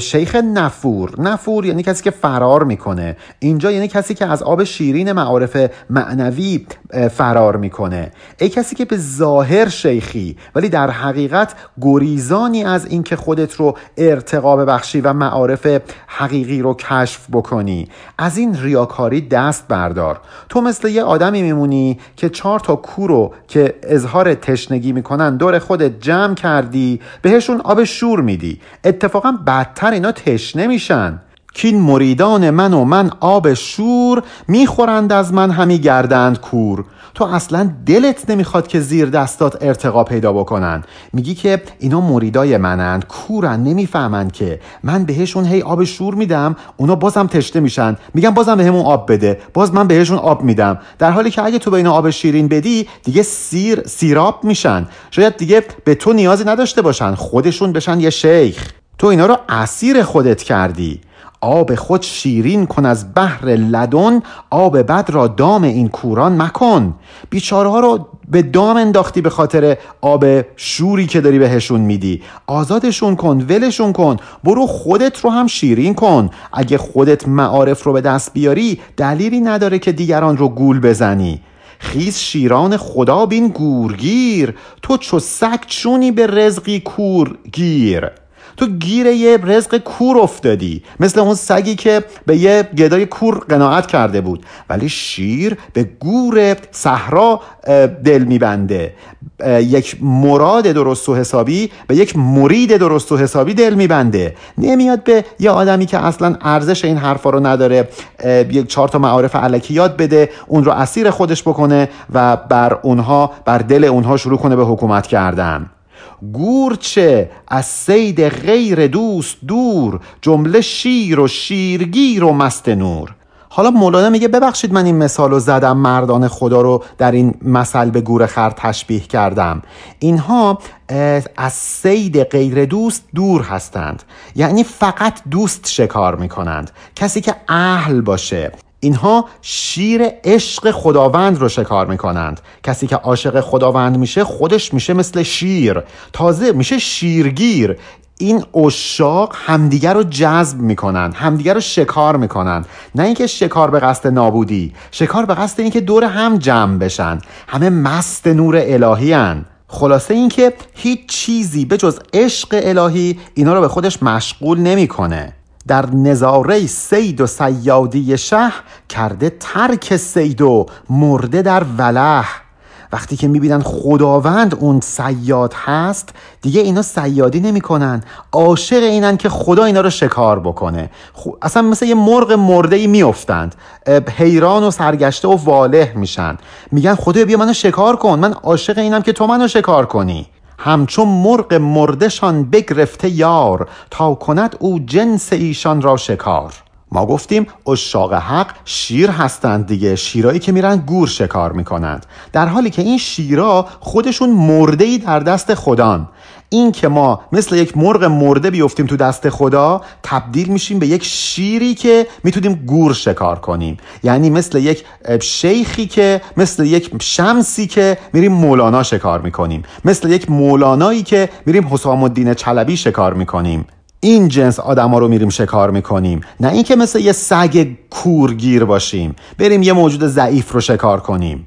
شیخ نفور. نفور یعنی کسی که فرار می‌کنه. اینجا یعنی کسی که از آب شیرین معارف معنوی فرار می‌کنه. ای کسی که به ظاهر شیخی ولی در حقیقت گریزانی از اینکه خودت رو ارتقا ببخشی و معارف حقیقی رو کشف بکنی. از این ریاکاری دست بردار. تو مثل یه آدمی میمونی که چهار تا کورو که اظهار تشنگی می‌کنن دور خودت جمع کردی بهشون آب شور میدی. اتفاقا بدتر اینا تشنه میشن. کین مریدان من و من آب شور می‌خورند از من همی گردند کور. تو اصلا دلت نمی‌خواد که زیر دستات ارتقا پیدا بکنن. میگی که اینا مریدای منند کورن نمی‌فهمند که. من بهشون هی آب شور میدم اونا بازم تشنه میشن. میگم بازم بهمون آب بده. باز من بهشون آب میدم. در حالی که اگه تو به اینا آب شیرین بدی دیگه سیر سیراب میشن. شاید دیگه به تو نیازی نداشته باشن. خودشون بشن یه شیخ. تو اینا رو اسیر خودت کردی. آب خود شیرین کن از بحر لدن آب بد را دام این کوران مکن. بیچاره ها رو به دام انداختی به خاطر آب شوری که داری بهشون میدی. آزادشون کن ولشون کن. برو خودت رو هم شیرین کن. اگه خودت معارف رو به دست بیاری دلیلی نداره که دیگران رو گول بزنی. خیز شیران خدا بین گورگیر. تو چو سگ چونی به رزقی کور گیر تو گیر یه رزق کور افتادی. مثل اون سگی که به یه گدای کور قناعت کرده بود. ولی شیر به گور صحرا دل میبنده. یک مراد درست و حسابی به یک مرید درست و حسابی دل میبنده. نمیاد به یه آدمی که اصلا ارزش این حرفا رو نداره یک چهار تا معارف علکی یاد بده اون رو اسیر خودش بکنه و بر اونها بر دل اونها شروع کنه به حکومت کردن. گورچه از سید غیر دوست دور جمله شیر و شیرگیر و مست نور. حالا مولانا میگه ببخشید من این مثال رو زدم مردان خدا رو در این مثل به گور خر تشبیه کردم. اینها از سید غیر دوست دور هستند. یعنی فقط دوست شکار می‌کنند. کسی که اهل باشه. اینها شیر عشق خداوند رو شکار می‌کنند. کسی که عاشق خداوند میشه خودش میشه مثل شیر. تازه میشه شیرگیر. این اشاق همدیگر رو جذب می‌کنن همدیگر رو شکار می‌کنن نه اینکه شکار به قصد نابودی شکار به قصد اینکه دور هم جمع بشن. همه مست نور الهی هن. خلاصه اینکه هیچ چیزی به جز عشق الهی اینا رو به خودش مشغول نمی‌کنه. در نظاره سید و سیادی شه کرده ترک سید و مرده در وله. وقتی که می‌بینن خداوند اون سیاد هست دیگه اینا سیادی نمی‌کنن. عاشق اینن که خدا اینا رو شکار بکنه. اصلا مثل یه مرغ مرده ای میافتند حیران و سرگشته و واله میشن. میگن خدا بیا منو شکار کن. من عاشق اینم که تو منو شکار کنی. همچون مرغ مردشان بگرفته یار تا کند او جنس ایشان را شکار. ما گفتیم اشاق حق شیر هستند دیگه شیرایی که میرن گور شکار می‌کنند. در حالی که این شیرا خودشون مرده در دست خدان. این که ما مثل یک مرغ مرده بیفتیم تو دست خدا تبدیل میشیم به یک شیری که می‌تونیم گور شکار کنیم. یعنی مثل یک شیخی که مثل یک شمسی که میریم مولانا شکار می‌کنیم. مثل یک مولانایی که میریم حسام الدین چلبی شکار می‌کنیم. این جنس آدما رو میریم شکار می‌کنیم. نه اینکه مثل یه سگ کورگیر باشیم. بریم یه موجود ضعیف رو شکار کنیم.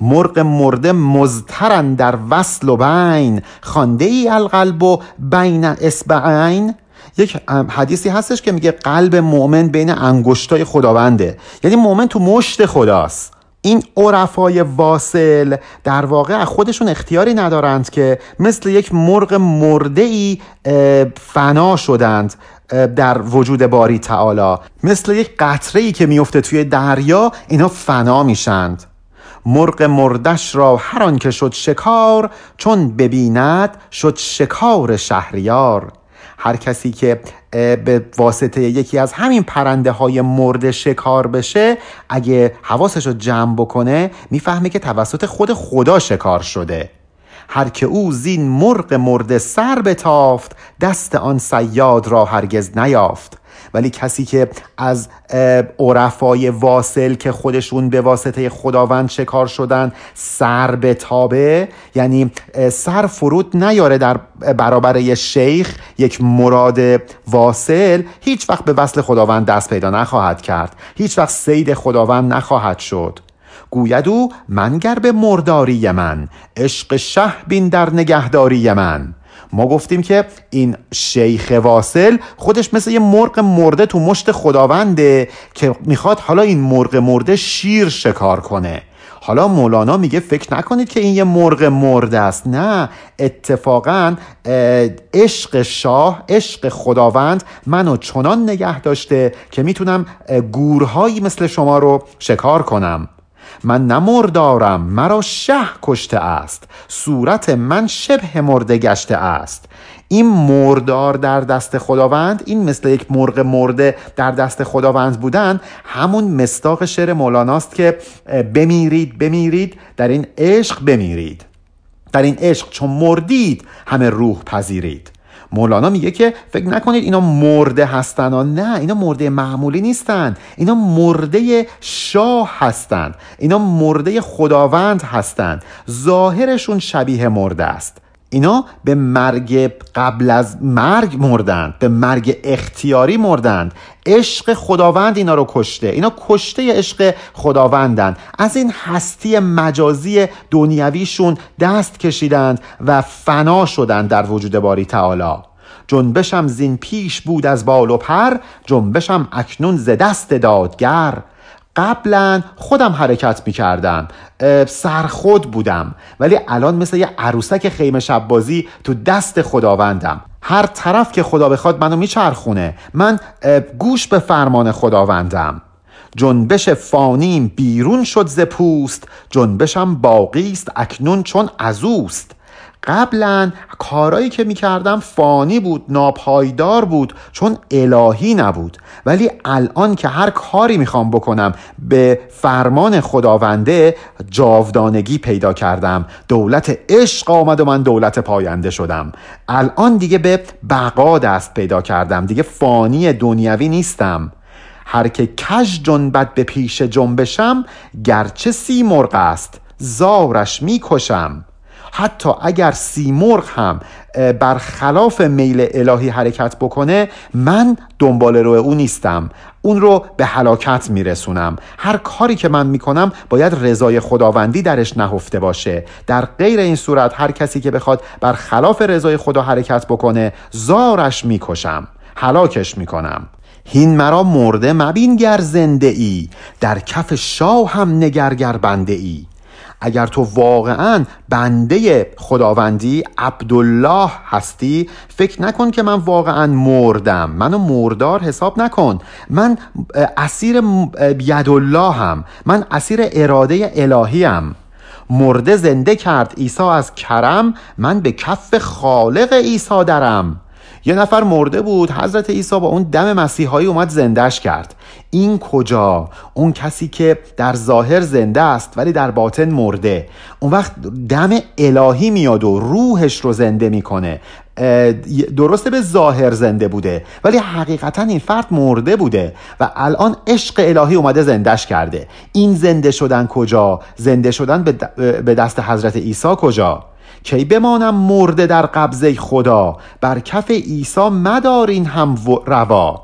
مرغ مرده مزترن در وصل و بین. خانده ای القلب و بین اسبعین یک حدیثی هستش که میگه قلب مؤمن بین انگشتای خداونده. یعنی مؤمن تو مشت خداست. این عرفای واصل در واقع خودشون اختیاری ندارند که مثل یک مرغ مرده ای فنا شدند در وجود باری تعالی. مثل یک قطره ای که میفته توی دریا اینا فنا میشند. مرغ مردش را هر آن که شد شکار چون ببیند شد شکار شهریار. هر کسی که به واسطه یکی از همین پرنده های مرده شکار بشه اگه حواسش رو جمع بکنه می‌فهمه که توسط خود خدا شکار شده. هر که او زین مرغ مرده سر بتافت دست آن سیاد را هرگز نیافت. ولی کسی که از عرفای واصل که خودشون به واسطه خداوند شکار شدن سر به تابه یعنی سر فرود نیاره در برابر یه شیخ یک مراد واصل هیچ وقت به وصل خداوند دست پیدا نخواهد کرد. هیچ وقت سید خداوند نخواهد شد. گوید او منگر به مرداری من عشق شه بین در نگهداری من. ما گفتیم که این شیخ واصل خودش مثل یه مرغ مرده تو مشت خداونده که می‌خواد حالا این مرغ مرده شیر شکار کنه. حالا مولانا میگه فکر نکنید که این یه مرغ مرده است. نه اتفاقا عشق شاه عشق خداوند منو چنان نگه داشته که می‌تونم گورهایی مثل شما رو شکار کنم. من نمردارم مرا شه کشته است. صورت من شبه مرده گشته است. این مردار در دست خداوند این مثل یک مرغ مرده در دست خداوند بودن همون مستاق شعر مولاناست که بمیرید بمیرید در این عشق بمیرید. در این عشق چون مردید همه روح پذیرید. مولانا میگه که فکر نکنید اینا مرده هستن و نه اینا مرده معمولی نیستن. اینا مرده شاه هستند اینا مرده خداوند هستند ظاهرشون شبیه مرده است. اینا به مرگ قبل از مرگ مردند به مرگ اختیاری مردند. عشق خداوند اینا رو کشته. اینا کشته عشق خداوندن از این هستی مجازی دنیویشون دست کشیدند و فنا شدند در وجود باری تعالی. جنبشم زین پیش بود از بال و پر جنبشم اکنون ز دست دادگر قبلا خودم حرکت می کردم سرخود بودم. ولی الان مثل یه عروسک خیمه شب تو دست خداوندم. هر طرف که خدا بخواد منو میچرخونه. من گوش به فرمان خداوندم. جنبش فانیم بیرون شد ز پوست. جنبشم باقی است اکنون چون ازوست قبلا کارایی که می‌کردم فانی بود ناپایدار بود چون الهی نبود. ولی الان که هر کاری می‌خوام بکنم به فرمان خداونده جاودانگی پیدا کردم. دولت عشق آمد و من دولت پاینده شدم. الان دیگه به بقا دست پیدا کردم. دیگه فانی دنیوی نیستم. هر که کج جنبت به پیش جنبشم گرچه سی مرغ است زارش می‌کشم. حتی اگر سیمرغ هم برخلاف میل الهی حرکت بکنه من دنبال رو او نیستم. اون رو به هلاکت میرسونم. هر کاری که من می‌کنم باید رضای خداوندی درش نهفته باشه. در غیر این صورت هر کسی که بخواد برخلاف رضای خدا حرکت بکنه زارش می‌کشم هلاکش می‌کنم. هین مرا مرده مبین گر زنده ای در کف شاه هم نگرگر بنده ای. اگر تو واقعا بنده خداوندی عبدالله هستی فکر نکن که من واقعا مردم. منو مردار حساب نکن. من اسیر یدالله هم من اسیر اراده الهی هم مرده زنده کرد عیسی از کرم. من به کف خالق عیسی درم. یه نفر مرده بود. حضرت عیسی با اون دم مسیحایی اومد زندهش کرد. این کجا؟ اون کسی که در ظاهر زنده است ولی در باطن مرده. اون وقت دم الهی میاد و روحش رو زنده می‌کنه. درسته به ظاهر زنده بوده ولی حقیقتا این فرد مرده بوده و الان عشق الهی اومده زندهش کرده. این زنده شدن کجا؟ زنده شدن به دست حضرت عیسی کجا؟ کی بمانم مرده در قبضه خدا؟ بر کف عیسی مدارین هم روا.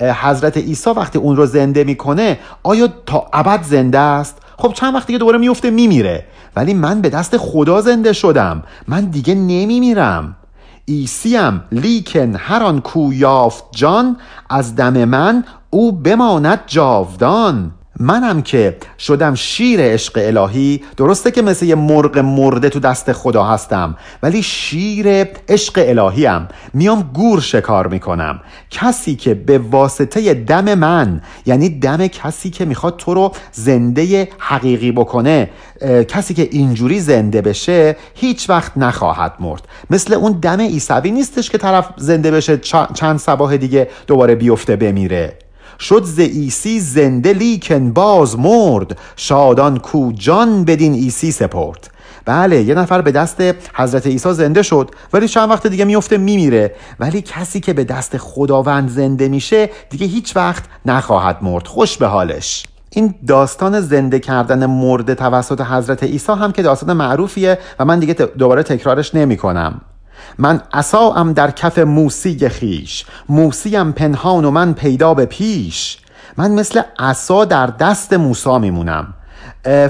حضرت عیسی وقتی اون رو زنده می‌کنه آیا تا ابد زنده است؟ خب چند وقت دیگه دوباره میفته میمیره. ولی من به دست خدا زنده شدم. من دیگه نمیمیرم. ایسیم لیکن هر آن کو یافت جان از دم من او بماند جاودان. منم که شدم شیر عشق الهی. درسته که مثل یه مرغ مرده تو دست خدا هستم ولی شیر عشق الهی هم می‌آم گور شکار می‌کنم. کسی که به واسطه دم من یعنی دم کسی که می‌خواد تو رو زنده حقیقی بکنه کسی که اینجوری زنده بشه هیچ وقت نخواهد مرد. مثل اون دم عیسوی نیستش که طرف زنده بشه چند صباح دیگه دوباره بیفته بمیره. شد ز عیسی زنده لیکن باز مرد شادان کو جان بدین عیسی سپرد. بله یه نفر به دست حضرت عیسی زنده شد ولی چند وقت دیگه میفته میمیره. ولی کسی که به دست خداوند زنده میشه دیگه هیچ وقت نخواهد مرد. خوش به حالش. این داستان زنده کردن مرده توسط حضرت عیسی هم که داستان معروفیه و من دیگه دوباره تکرارش نمی کنم من ام در کف موسی خیش موسیم پنهان و من پیدا به پیش. من مثل عصا در دست موسا میمونم.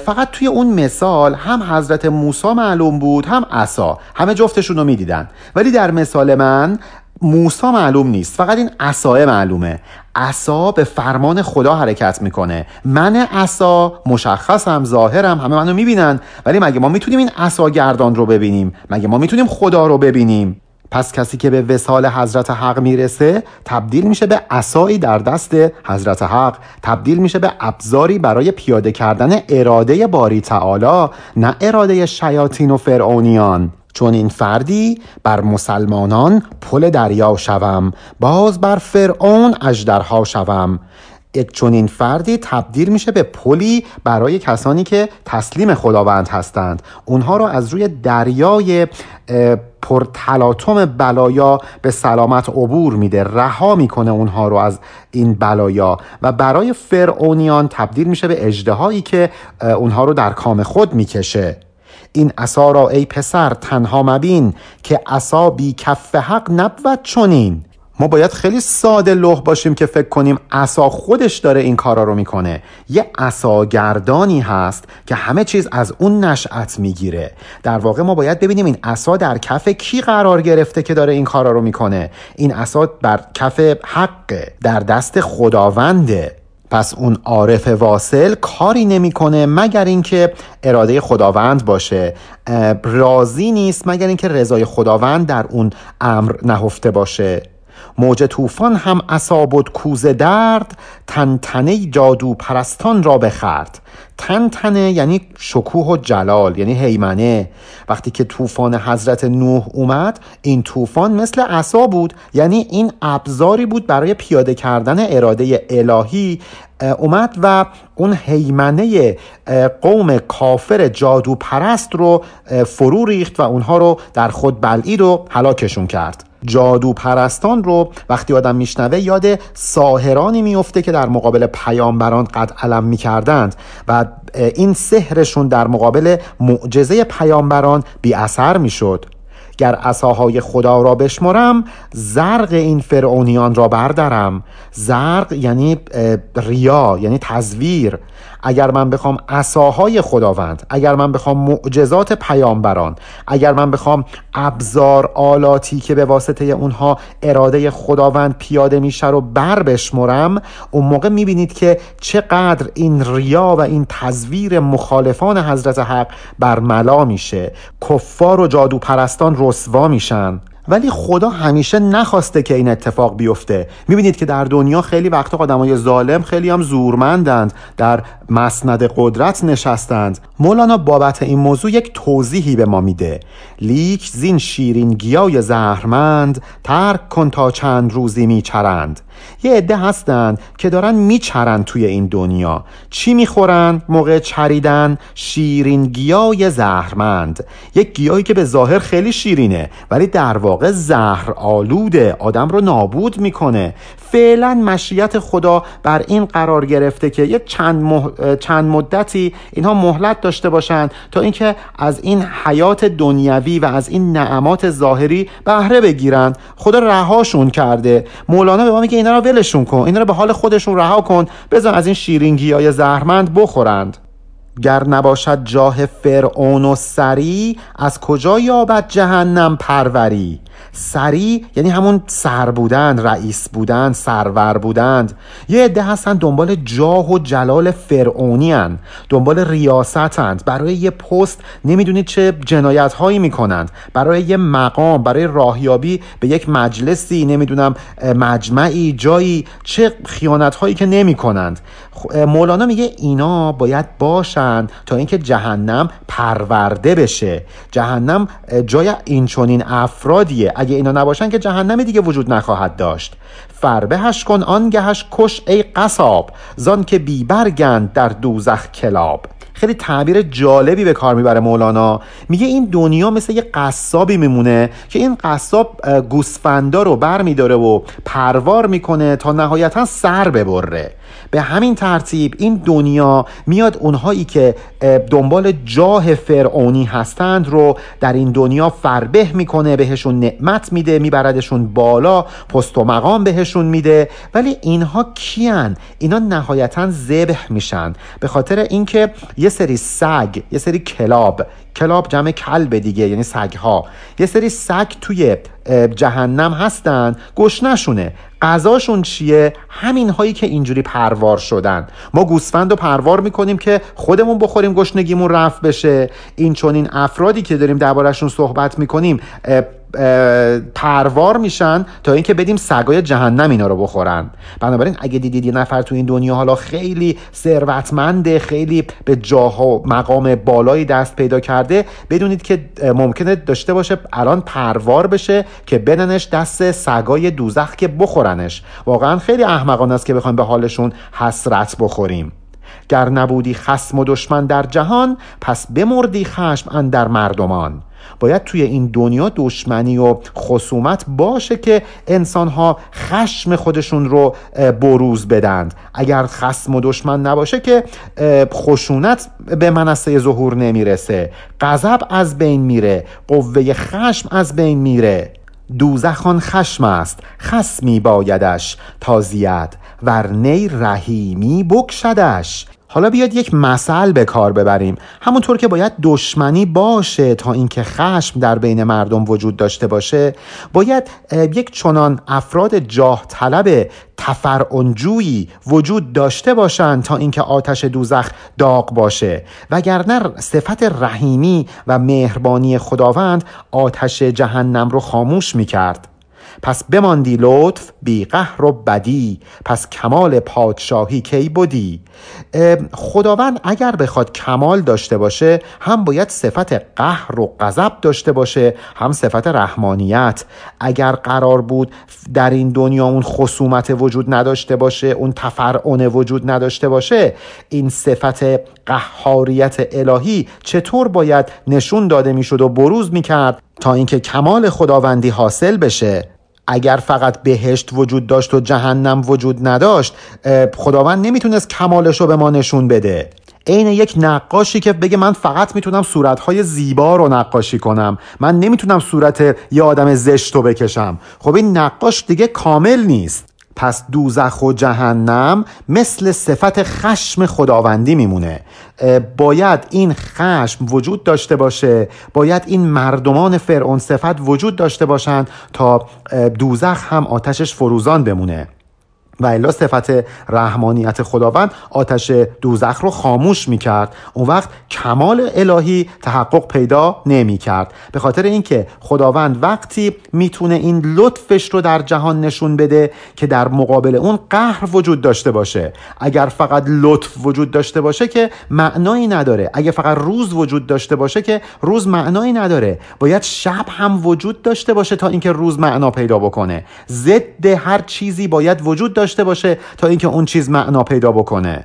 فقط توی اون مثال هم حضرت موسی معلوم بود هم عصا. همه جفتشون رو می‌دیدن. ولی در مثال من موسا معلوم نیست. فقط این عصای معلومه. عصا به فرمان خدا حرکت می‌کنه. من عصا مشخصم ظاهرم همه منو می‌بینن. ولی مگه ما می‌تونیم این عصا گردان رو ببینیم؟ مگه ما می‌تونیم خدا رو ببینیم؟ پس کسی که به وسال حضرت حق می‌رسه تبدیل میشه به عصایی در دست حضرت حق. تبدیل میشه به ابزاری برای پیاده کردن اراده باری تعالی نه اراده شیاطین و فرعونیان. چون این فردی بر مسلمانان پل دریا شوم باز بر فرعون اجدرها شوم. چون این فردی تبدیل میشه به پلی برای کسانی که تسلیم خداوند هستند. اونها رو از روی دریای پرتلاطم بلایا به سلامت عبور میده رها می‌کنه اونها رو از این بلایا. و برای فرعونیان تبدیل میشه به اجدهایی که اونها رو در کام خود می‌کشه. این عصا را ای پسر تنها مبین که عصا بی کف حق نبود چنین. ما باید خیلی ساده لوح باشیم که فکر کنیم عصا خودش داره این کارا رو می‌کنه. یه گردانی هست که همه چیز از اون نشأت می‌گیره. در واقع ما باید ببینیم این عصا در کف کی قرار گرفته که داره این کارا رو می‌کنه. این عصا بر کف حقه در دست خداونده. پس اون عارف واصل کاری نمی‌کنه مگر اینکه اراده خداوند باشه. راضی نیست مگر اینکه رضای خداوند در اون امر نهفته باشه. موج طوفان هم اصابد کوز درد تنتنه جادو پرستان را بخرد. تنتنه یعنی شکوه و جلال یعنی هیمنه. وقتی که طوفان حضرت نوح اومد این طوفان مثل عصا بود یعنی این ابزاری بود برای پیاده کردن اراده الهی اومد و اون حیمنه قوم کافر جادو پرست رو فرو ریخت و اونها رو در خود بلعید و هلاکشون کرد. جادو پرستان رو وقتی آدم میشنوه یاد ساهرانی میفته که در مقابل پیامبران قد علم می‌کردند و این سحرشون در مقابل معجزه پیامبران بی اثر می‌شد. گر عصاهای خدا را بشمرم زرق این فرعونیان را بردارم زرق یعنی ریا یعنی تزویر. اگر من بخوام عصاهای خداوند اگر من بخوام معجزات پیامبران اگر من بخوام ابزار آلاتی که به واسطه اونها اراده خداوند پیاده میشه رو بر بشمرم اون موقع می‌بینید که چقدر این ریا و این تزویر مخالفان حضرت حق برملا میشه. کفار و جادو پرستان رسوا میشن. ولی خدا همیشه نخواسته که این اتفاق بیفته. می‌بینید که در دنیا خیلی وقتا آدمای ظالم خیلی هم زورمندند. در مسند قدرت نشستند. مولانا بابت این موضوع یک توضیحی به ما میده. لیک زین شیرین گیای زهرمند ترک کن تا چند روزی میچرند. یه عده هستند که دارن میچرند توی این دنیا. چی می‌خورن؟ موقع چریدن شیرین گیای زهرمند. یک گیایی که به ظاهر خیلی شیرینه ولی در واقع زهر آلوده آدم رو نابود می‌کنه. فعلا مشیت خدا بر این قرار گرفته که یک چند, چند مدتی اینها مهلت داشته باشند تا اینکه از این حیات دنیوی و از این نعمات ظاهری بهره بگیرند خدا رهاشون کرده. مولانا به ما میگه اینا رو ولشون کن. اینا رو به حال خودشون رها کن. بذار از این شیرینگی های زهرمند بخورند. گر نباشد جاه فرعون و سری از کجا یابد جهنم پروری؟ سری یعنی همون سر بودند رئیس بودند سرور بودند. یه عده هستن دنبال جاه و جلال فرعونی هن. دنبال ریاستند. برای یه پست نمی‌دونید چه جنایت هایی می‌کنند. برای یه مقام برای راهیابی به یک مجلسی نمی‌دونم مجمعی جایی چه خیانت هایی که نمی‌کنند. مولانا میگه اینا باید باشند تا اینکه جهنم پرورده بشه. جهنم جای این چنین افرادیه اگه اینا نباشن که جهنم دیگه وجود نخواهد داشت. فربهش کن آنگهش کش ای قصاب زان که بیبرگند در دوزخ کلاب. خیلی تعبیر جالبی به کار می‌بره مولانا. میگه این دنیا مثل یه قصابی میمونه که این قصاب گوسفندا رو بر میداره و پروار می‌کنه تا نهایتا سر ببره. به همین ترتیب این دنیا میاد اونهایی که دنبال جاه فرعونی هستند رو در این دنیا فربه می‌کنه بهشون نعمت میده میبردشون بالا پست و مقام بهشون میده. ولی اینها کیان؟ اینا نهایتا ذبح میشن. به خاطر اینکه یه سری سگ یه سری کلاب کلاب جمع کلب دیگه یعنی سگ ها یه سری سگ توی جهنم هستن گشنشونه غذاشون چیه؟ همین هایی که اینجوری پروار شدن. ما گوسفند رو پروار می‌کنیم که خودمون بخوریم گشنگیمون رفت بشه. این چون این افرادی که داریم دربارهشون صحبت می‌کنیم پروار میشن تا اینکه بدیم سگای جهنم اینا رو بخورن. بنابراین اگه دیدید یه نفر تو این دنیا حالا خیلی ثروتمنده خیلی به جاه و مقام بالایی دست پیدا کرده بدونید که ممکنه داشته باشه الان پروار بشه که بدنش دست سگای دوزخ که بخورنش. واقعا خیلی احمقانه است که بخوایم به حالشون حسرت بخوریم. گر نبودی خسم و دشمن در جهان پس بمردی خشم در مردمان. باید توی این دنیا دشمنی و خصومت باشه که انسان ها خشم خودشون رو بروز بدند. اگر خسم و دشمن نباشه که خشونت به منصه ظهور نمی‌رسه. غضب از بین میره. قوه خشم از بین میره. دوزخان خشم است. خسمی بایدش تازیت ورنی رحیمی بکشدش. حالا بیاد یک مثل به کار ببریم. همونطور که باید دشمنی باشه تا اینکه خشم در بین مردم وجود داشته باشه باید یک چنان افراد جاه طلب تفرعنجویی وجود داشته باشند تا اینکه آتش دوزخ داغ باشه. وگرنه صفت رحیمی و مهربانی خداوند آتش جهنم رو خاموش می‌کرد. پس بماندی لطف بی قهر و بدی پس کمال پادشاهی کی بودی خداوند اگر بخواد کمال داشته باشه هم باید صفت قهر و غضب داشته باشه هم صفت رحمانیت. اگر قرار بود در این دنیا اون خصومت وجود نداشته باشه اون تفرعن وجود نداشته باشه این صفت قهاریت الهی چطور باید نشون داده می‌شد و بروز می‌کرد تا اینکه کمال خداوندی حاصل بشه؟ اگر فقط بهشت وجود داشت و جهنم وجود نداشت خداوند نمی‌تونست کمالش رو به ما نشون بده. عین یک نقاشی که بگه من فقط می‌تونم صورتهای زیبا رو نقاشی کنم. من نمی‌تونم صورت یه آدم زشت رو بکشم. خب این نقاش دیگه کامل نیست. پس دوزخ و جهنم مثل صفت خشم خداوندی میمونه. باید این خشم وجود داشته باشه باید این مردمان فرعون صفت وجود داشته باشند تا دوزخ هم آتشش فروزان بمونه. و الا صفت رحمانیت خداوند آتش دوزخ رو خاموش می‌کرد. اون وقت کمال الهی تحقق پیدا نمی‌کرد. به خاطر اینکه خداوند وقتی می‌تونه این لطفش رو در جهان نشون بده که در مقابل اون قهر وجود داشته باشه. اگر فقط لطف وجود داشته باشه که معنایی نداره. اگر فقط روز وجود داشته باشه که روز معنایی نداره. باید شب هم وجود داشته باشه تا اینکه روز معنا پیدا بکنه. ضد هر چیزی باید وجود داشته داشته باشه تا اینکه اون چیز معنا پیدا بکنه.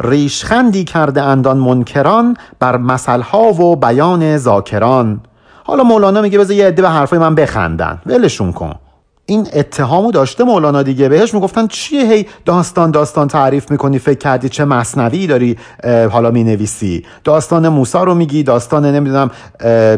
ریشخندی کرده اندان منکران بر مسئله و بیان ذاکران. حالا مولانا میگه بذار یه عده به حرفای من بخندن. ولشون کن. این اتهامو داشته مولانا دیگه. بهش می‌گفتن چیه؟ هی داستان داستان تعریف می‌کنی فکر کردی چه مصنوی داری حالا می‌نویسی. داستان موسا رو میگی داستان نمی‌دونم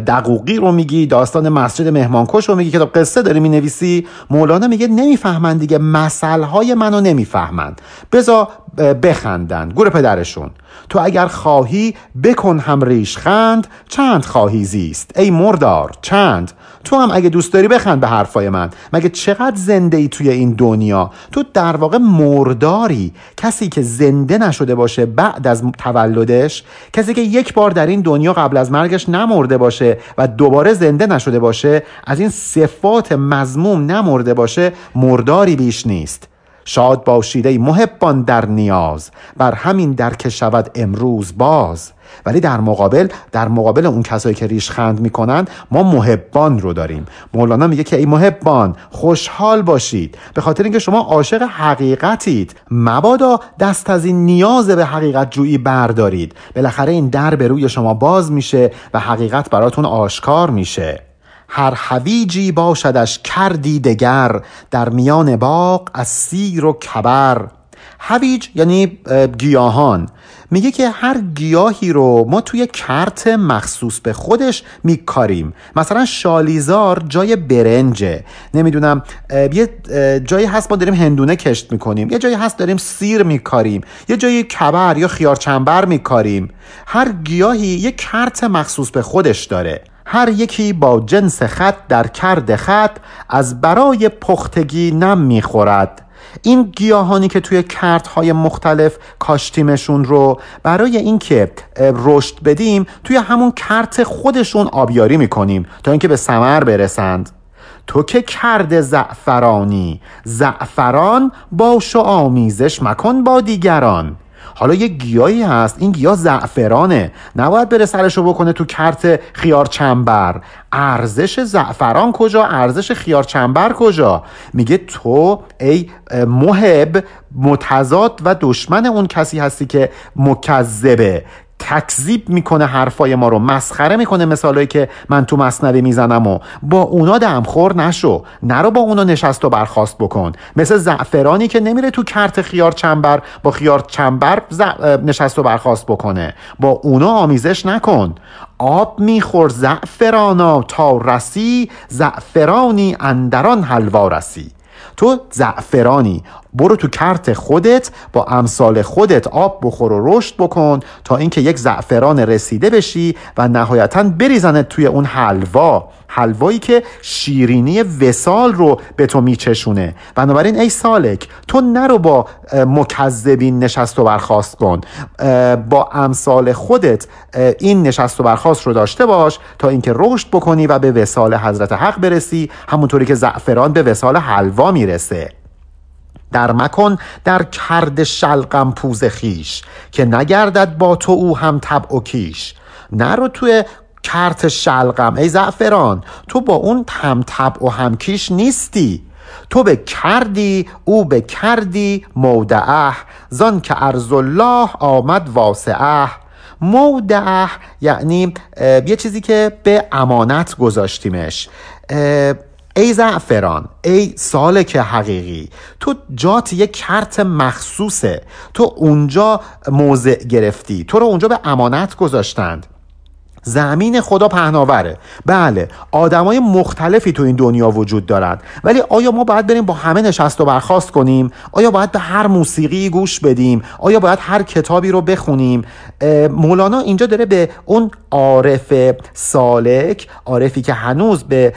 دقوقی رو میگی داستان مسجد مهمانکش رو میگی کتاب قصه داری می‌نویسی. مولانا میگه نمی‌فهمن دیگه مسئله منو نمی‌فهمند بزا بخندن گور پدرشون تو اگر خواهی بکن هم ریشخند چند خواهی زیست؟ ای مردار چند؟ تو هم اگه دوست داری بخند به حرفای من. مگه چقدر زنده ای توی این دنیا؟ تو در واقع مرداری. کسی که زنده نشده باشه بعد از تولدش کسی که یک بار در این دنیا قبل از مرگش نمرده باشه و دوباره زنده نشده باشه از این صفات مزموم نمرده باشه مرداری بیش نیست. شاد باشید ای محبان در نیاز بر همین در که شود امروز باز. ولی در مقابل در مقابل اون کسایی که ریشخند می‌کنن ما محبان رو داریم. مولانا میگه که ای محبان خوشحال باشید. به خاطر اینکه شما عاشق حقیقتید. مبادا دست از این نیاز به حقیقت جویی بردارید. بالاخره این در به روی شما باز میشه و حقیقت براتون آشکار میشه. هر حویجی باشدش کردی دگر در میان باغ از سیر و کبر. هویج یعنی گیاهان. میگه که هر گیاهی رو ما توی کرت مخصوص به خودش میکاریم. مثلا شالیزار جای برنجه. نمی‌دونم یه جایی هست ما داریم هندونه کشت می‌کنیم. یه جایی هست داریم سیر میکاریم. یه جایی کبر یا خیارچنبر میکاریم. هر گیاهی یه کرت مخصوص به خودش داره. هر یکی با جنس خط در کرد خط از برای پختگی نم می‌خورد. این گیاهانی که توی های مختلف کاشتیمشون رو برای اینکه رشد بدیم توی همون کرت خودشون آبیاری می‌کنیم تا اینکه به ثمر برسند. تو که کرده زعفرانی زعفران باش و آمیزش مکن با دیگران. حالا یه گیاهی هست. این گیاه زعفرانه. نباید بره سرشو بکنه تو کرت خیار چنبر ارزش زعفران کجا؟ ارزش خیار چنبر کجا؟ میگه تو ای محب متضاد و دشمن اون کسی هستی که مکذبه. تکذیب می‌کنه حرفای ما رو مسخره می‌کنه مثالایی که من تو مصنوی می‌زنم و با اونا دمخور نشو. نرو با اونا نشست و برخواست بکن. مثل زعفرانی که نمیره تو کرت خیار چنبر با خیار چنبر نشست و برخواست بکنه. با اونا آمیزش نکن. آب میخور زعفرانا تا رسی زعفرانی اندران حلوا رسی. تو زعفرانی برو تو کرت خودت با امثال خودت آب بخور و رشد بکن تا اینکه یک زعفران رسیده بشی و نهایتا بریزنت توی اون حلوا. حلوایی که شیرینی وسال رو به تو میچشونه. بنابراین ای سالک تو نرو با مکذبین نشست و برخواست کن. با امثال خودت این نشست و برخواست رو داشته باش تا اینکه رشد بکنی و به وسال حضرت حق برسی همونطوری که زعفران به وسال حلوا می‌رسه. در مکن در کرد شلقم پوز خیش که نگردد با تو او هم طبع و کیش. نرو توی کرت شلقم ای زعفران تو با اون هم طبع و هم کیش نیستی. تو به کردی او به کردی مودعه زان که ارز الله آمد واسعه. مودعه یعنی یه چیزی که به امانت گذاشتیمش. ای زعفران ای سالک حقیقی تو جات یک کرت مخصوصه. تو اونجا موضع گرفتی. تو رو اونجا به امانت گذاشتند. زمین خدا پهناوره. بله آدمای مختلفی تو این دنیا وجود دارند ولی آیا ما باید بریم با همه نشست و برخواست کنیم؟ آیا باید به هر موسیقی گوش بدیم؟ آیا باید هر کتابی رو بخونیم؟ مولانا اینجا داره به اون عارف سالک عارفی که هنوز به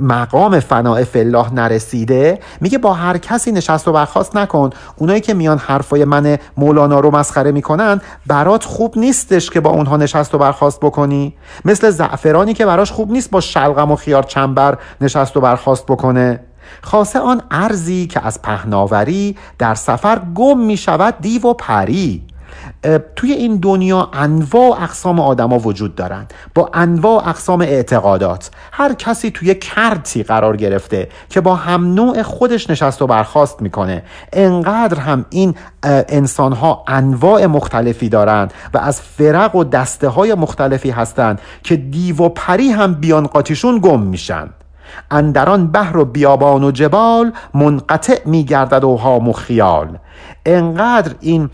مقام فناع الله نرسیده میگه با هر کسی نشست و برخواست نکن. اونایی که میان حرفای من مولانا رو مسخره می‌کنن برات خوب نیستش که با اونها نشست و برخواست بکنی. مثل زعفرانی که براش خوب نیست با شلغم و خیار چنبر نشست و برخواست بکنه. خاصه آن ارزی که از پهناوری در سفر گم می شود دیو و پری. توی این دنیا انواع اقسام آدما وجود دارند. با انواع اقسام اعتقادات. هر کسی توی کرتی قرار گرفته که با هم نوع خودش نشست و برخواست می‌کنه. انقدر هم این انسان ها انواع مختلفی دارند و از فرق و دسته های مختلفی هستند که دیو و پری هم بیان قاطیشون گم میشن. اندران بحر و بیابان و جبال منقطع میگردد و هام و خیال. انقدر این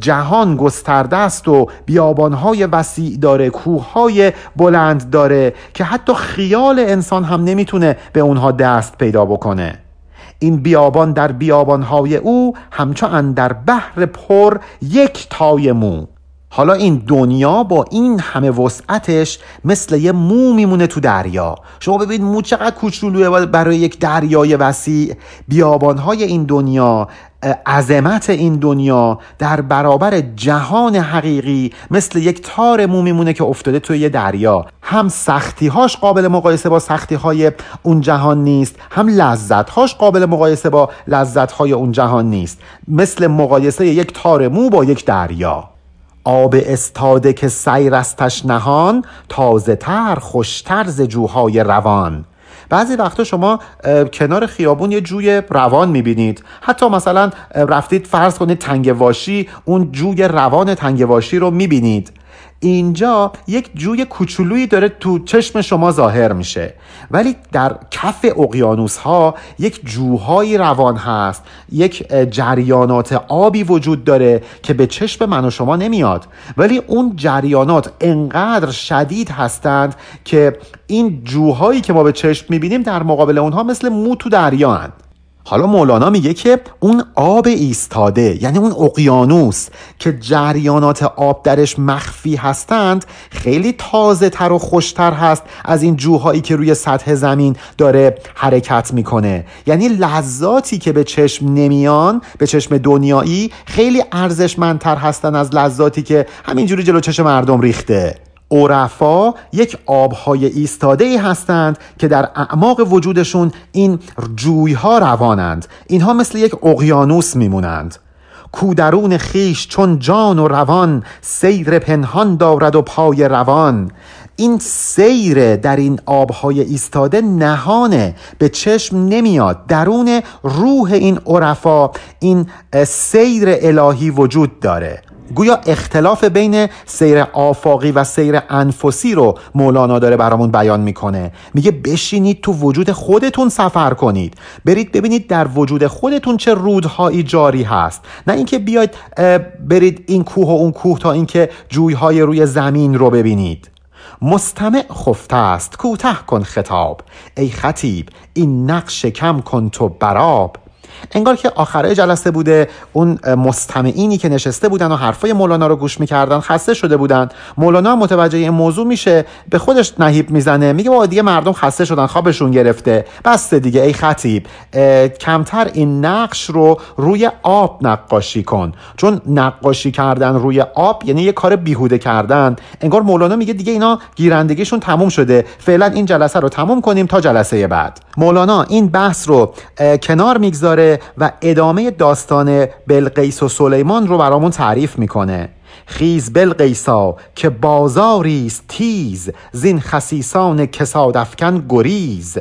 جهان گسترده است و بیابانهای وسیع داره کوههای بلند داره که حتی خیال انسان هم نمی‌تونه به اونها دست پیدا بکنه. این بیابان در بیابانهای او همچون در بحر پر یک تای مو. حالا این دنیا با این همه وسعتش مثل یه مو میمونه تو دریا. شما ببینید مو چقدر کوچولوه برای یک دریای وسیع. بیابانهای این دنیا عظمت این دنیا در برابر جهان حقیقی مثل یک تار مو میمونه که افتاده توی یه دریا. هم سختیهاش قابل مقایسه با سختیهای اون جهان نیست هم لذتهاش قابل مقایسه با لذتهای اون جهان نیست. مثل مقایسه یک تار مو با یک دریا. آب استاده که سیر استش نهان تازه تر خوشتر ز جوهای روان. بعضی وقتا شما کنار خیابون یه جوی روان می‌بینید. حتی مثلا رفتید فرض کنید تنگواشی اون جوی روان تنگواشی رو می‌بینید. اینجا یک جوی کوچولویی داره تو چشم شما ظاهر میشه. ولی در کف اقیانوس ها یک جوهایی روان هست. یک جریانات آبی وجود داره که به چشم من و شما نمیاد. ولی اون جریانات انقدر شدید هستند که این جوهایی که ما به چشم می‌بینیم در مقابل اونها مثل مو تو دریا هست حالا مولانا میگه که اون آب ایستاده یعنی اون اقیانوس که جریانات آب درش مخفی هستند خیلی تازه تر و خوشتر هست از این جوهایی که روی سطح زمین داره حرکت می‌کنه. یعنی لذاتی که به چشم نمیان به چشم دنیایی خیلی ارزشمندتر هستن از لذاتی که همینجوری جلو چشم مردم ریخته. عرفا یک آبهای ایستاده ای هستند که در اعماق وجودشون این جویها روانند. اینها مثل یک اقیانوس میمونند. کودرون خیش چون جان و روان سیر پنهان دارد و پای روان. این سیر در این آبهای ایستاده نهانه به چشم نمیاد. درون روح این عرفا این سیر الهی وجود داره. گویا اختلاف بین سیر آفاقی و سیر انفسی رو مولانا داره برامون بیان می‌کنه. میگه بشینید تو وجود خودتون سفر کنید. برید ببینید در وجود خودتون چه رودهایی جاری هست. نه اینکه بیاید برید این کوه و اون کوه تا اینکه جویهای روی زمین رو ببینید. مستمع خفته است. کوته کن خطاب. ای خطیب این نقش کم کن تو براب. انگار که آخره جلسه بوده. اون مستمعینی که نشسته بودن و حرفای مولانا رو گوش می‌کردن خسته شده بودن. مولانا متوجه این موضوع میشه به خودش نهیب می‌زنه. میگه با دیگه مردم خسته شدن خوابشون گرفته. بس دیگه ای خطیب. کمتر این نقش رو روی آب نقاشی کن. چون نقاشی کردن روی آب یعنی یه کار بیهوده کردن. انگار مولانا میگه دیگه اینا گیرندگیشون تموم شده. فعلا این جلسه رو تموم کنیم تا جلسه بعد. مولانا این بحث رو کنار می‌گذاره. و ادامه داستان بلقیس و سلیمان رو برامون تعریف می‌کنه. خیز بلقیسا که بازاریست تیز زین خسیسان کسادفکن گریز.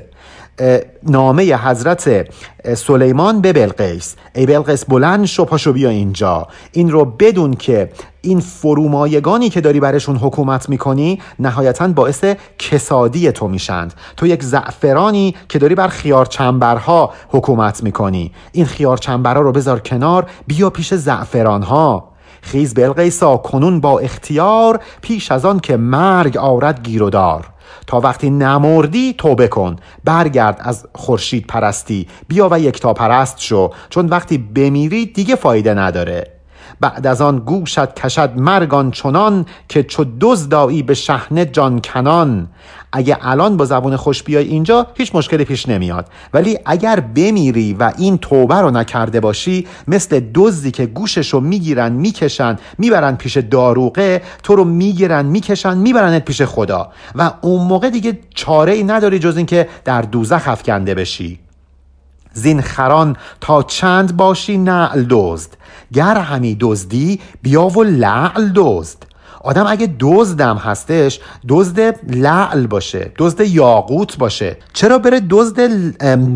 نامه حضرت سلیمان به بلقیس. ای بلقیس بلند شو پاشو بیا اینجا. این رو بدون که این فرومایگانی که داری برشون حکومت می‌کنی نهایتا باعث کسادی تو میشند. تو یک زعفرانی که داری بر خیار چنبرها حکومت می‌کنی. این خیار چنبرها رو بذار کنار بیا پیش زعفرانها. خیز بلقیسا کنون با اختیار پیش از آن که مرگ آرد گیر و دار. تا وقتی نمردی توبه کن. برگرد از خورشید پرستی. بیا و یکتا پرست شو. چون وقتی بمیری دیگه فایده نداره. بعد از آن گوشت کشد مرگان چنان که چو دزدایی به شهنه جان کنان اگه الان با زبون خوش بیای اینجا هیچ مشکلی پیش نمیاد. ولی اگر بمیری و این توبه رو نکرده باشی مثل دزدی که گوشش رو می‌گیرن می‌کشن می‌برن پیش داروغه تو رو می‌گیرن می‌کشن میبرنت پیش خدا. و اون موقع دیگه چاره ای نداری جز اینکه در دوزخ افکنده بشی. زین خران تا چند باشی نعل دزد؟ گر همی دزدی بیا و لعل دزد. آدم اگه دزدم هستش دزد لعل باشه دزد یاقوت باشه. چرا بره دزد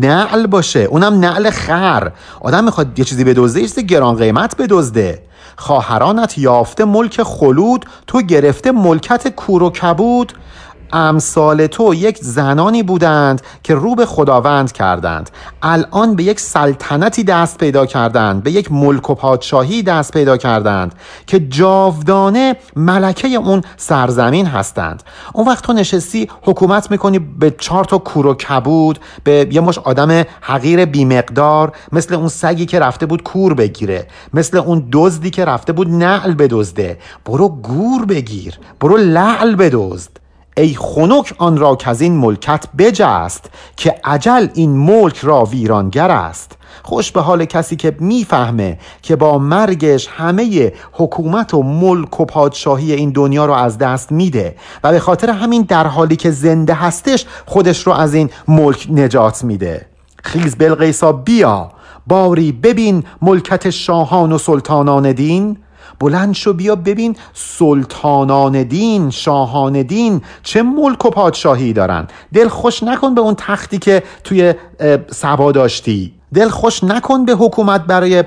نعل باشه؟ اونم نعل خر. آدم می‌خواد یه چیزی بدزده ایست گران قیمت بدزده. خواهرانت یافته ملک خلود تو گرفته ملکت کور و کبود. امثال تو یک زنانی بودند که رو به خداوند کردند. الان به یک سلطنتی دست پیدا کردند به یک ملک و پادشاهی دست پیدا کردند که جاودانه ملکه اون سرزمین هستند. اون وقت تو نشستی حکومت می‌کنی به چهار تا کور و کبود به یه مش آدم حقیر بیمقدار مثل اون سگی که رفته بود کور بگیره مثل اون دزدی که رفته بود نعل بدزده. برو گور بگیر برو لعل بدزد. ای خنک آن را که از این ملکت بجست که عجل این ملک را ویرانگر است. خوش به حال کسی که می‌فهمه که با مرگش همه حکومت و ملک و پادشاهی این دنیا رو از دست میده و به خاطر همین در حالی که زنده هستش خودش رو از این ملک نجات میده. خیز بلقیسا بیا باری ببین ملکت شاهان و سلطانان دین. بلند شو بیا ببین سلطانان دین شاهان دین چه ملک و پادشاهی دارن. دل خوش نکن به اون تختی که توی سبا داشتی. دل خوش نکن به حکومت برای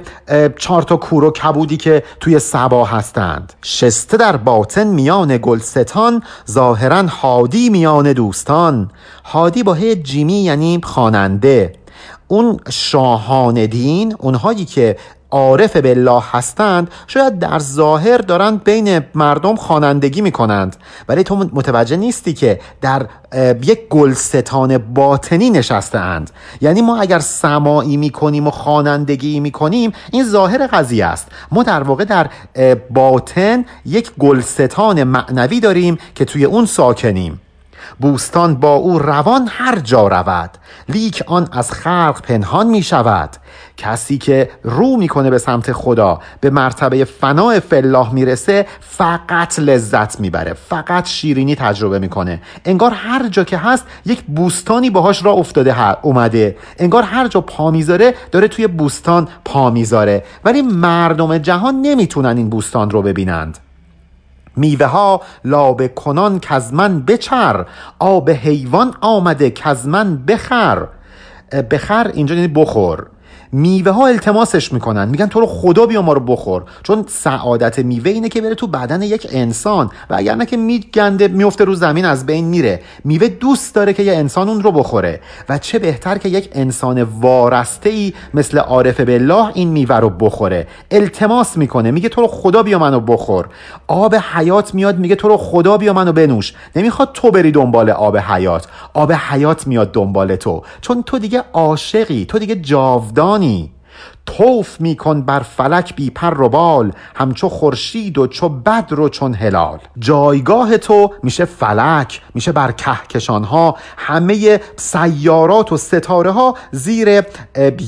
چهار تا کور و کبودی که توی سبا هستند. شسته در باطن میان گلستان ظاهرا هادی میان دوستان. هادی با هی جیمی یعنی خواننده. اون شاهان دین اونهایی که عارف بالله هستند شاید در ظاهر دارند بین مردم خوانندگی می‌کنند. ولی تو متوجه نیستی که در یک گلستان باطنی نشسته اند یعنی ما اگر سماعی می‌کنیم و خوانندگی می‌کنیم این ظاهر قضیه است. ما در واقع در باطن یک گلستان معنوی داریم که توی اون ساکنیم. بوستان با او روان هر جا رود. لیک آن از خلق پنهان می شود. کسی که رو می‌کنه به سمت خدا به مرتبه فناع فلاح می‌رسه فقط لذت می‌بره فقط شیرینی تجربه می‌کنه انگار هر جا که هست یک بوستانی باهاش را افتاده اومده. انگار هر جا پا می‌ذاره داره توی بوستان پا می‌ذاره. ولی مردم جهان نمی‌تونن این بوستان رو ببینند. میوه ها لابه کنان کزمن بچر آب حیوان آمده کزمن بخر. بخر اینجا یعنی بخور. میوه ها التماسش می‌کنن. میگن تو رو خدا بیا ما رو بخور. چون سعادت میوه اینه که بره تو بدن یک انسان. و اگر نه که میگنده میفته رو زمین از بین میره. میوه دوست داره که یه انسان اون رو بخوره. و چه بهتر که یک انسان وارسته ای مثل عارف بالله این میوه رو بخوره. التماس می‌کنه. میگه تو رو خدا بیا منو بخور. آب حیات میاد میگه تو رو خدا بیا منو بنوش. نمی‌خواد تو بری دنبال آب حیات. آب حیات میاد دنبال تو. چون تو دیگه عاشقی. تو دیگه جاودانی. 你。توف میکن بر فلک بی پر و بال همچو خورشید و چو بدر و چون هلال. جایگاه تو میشه فلک میشه بر کهکشان ها همه سیارات و ستاره ها زیر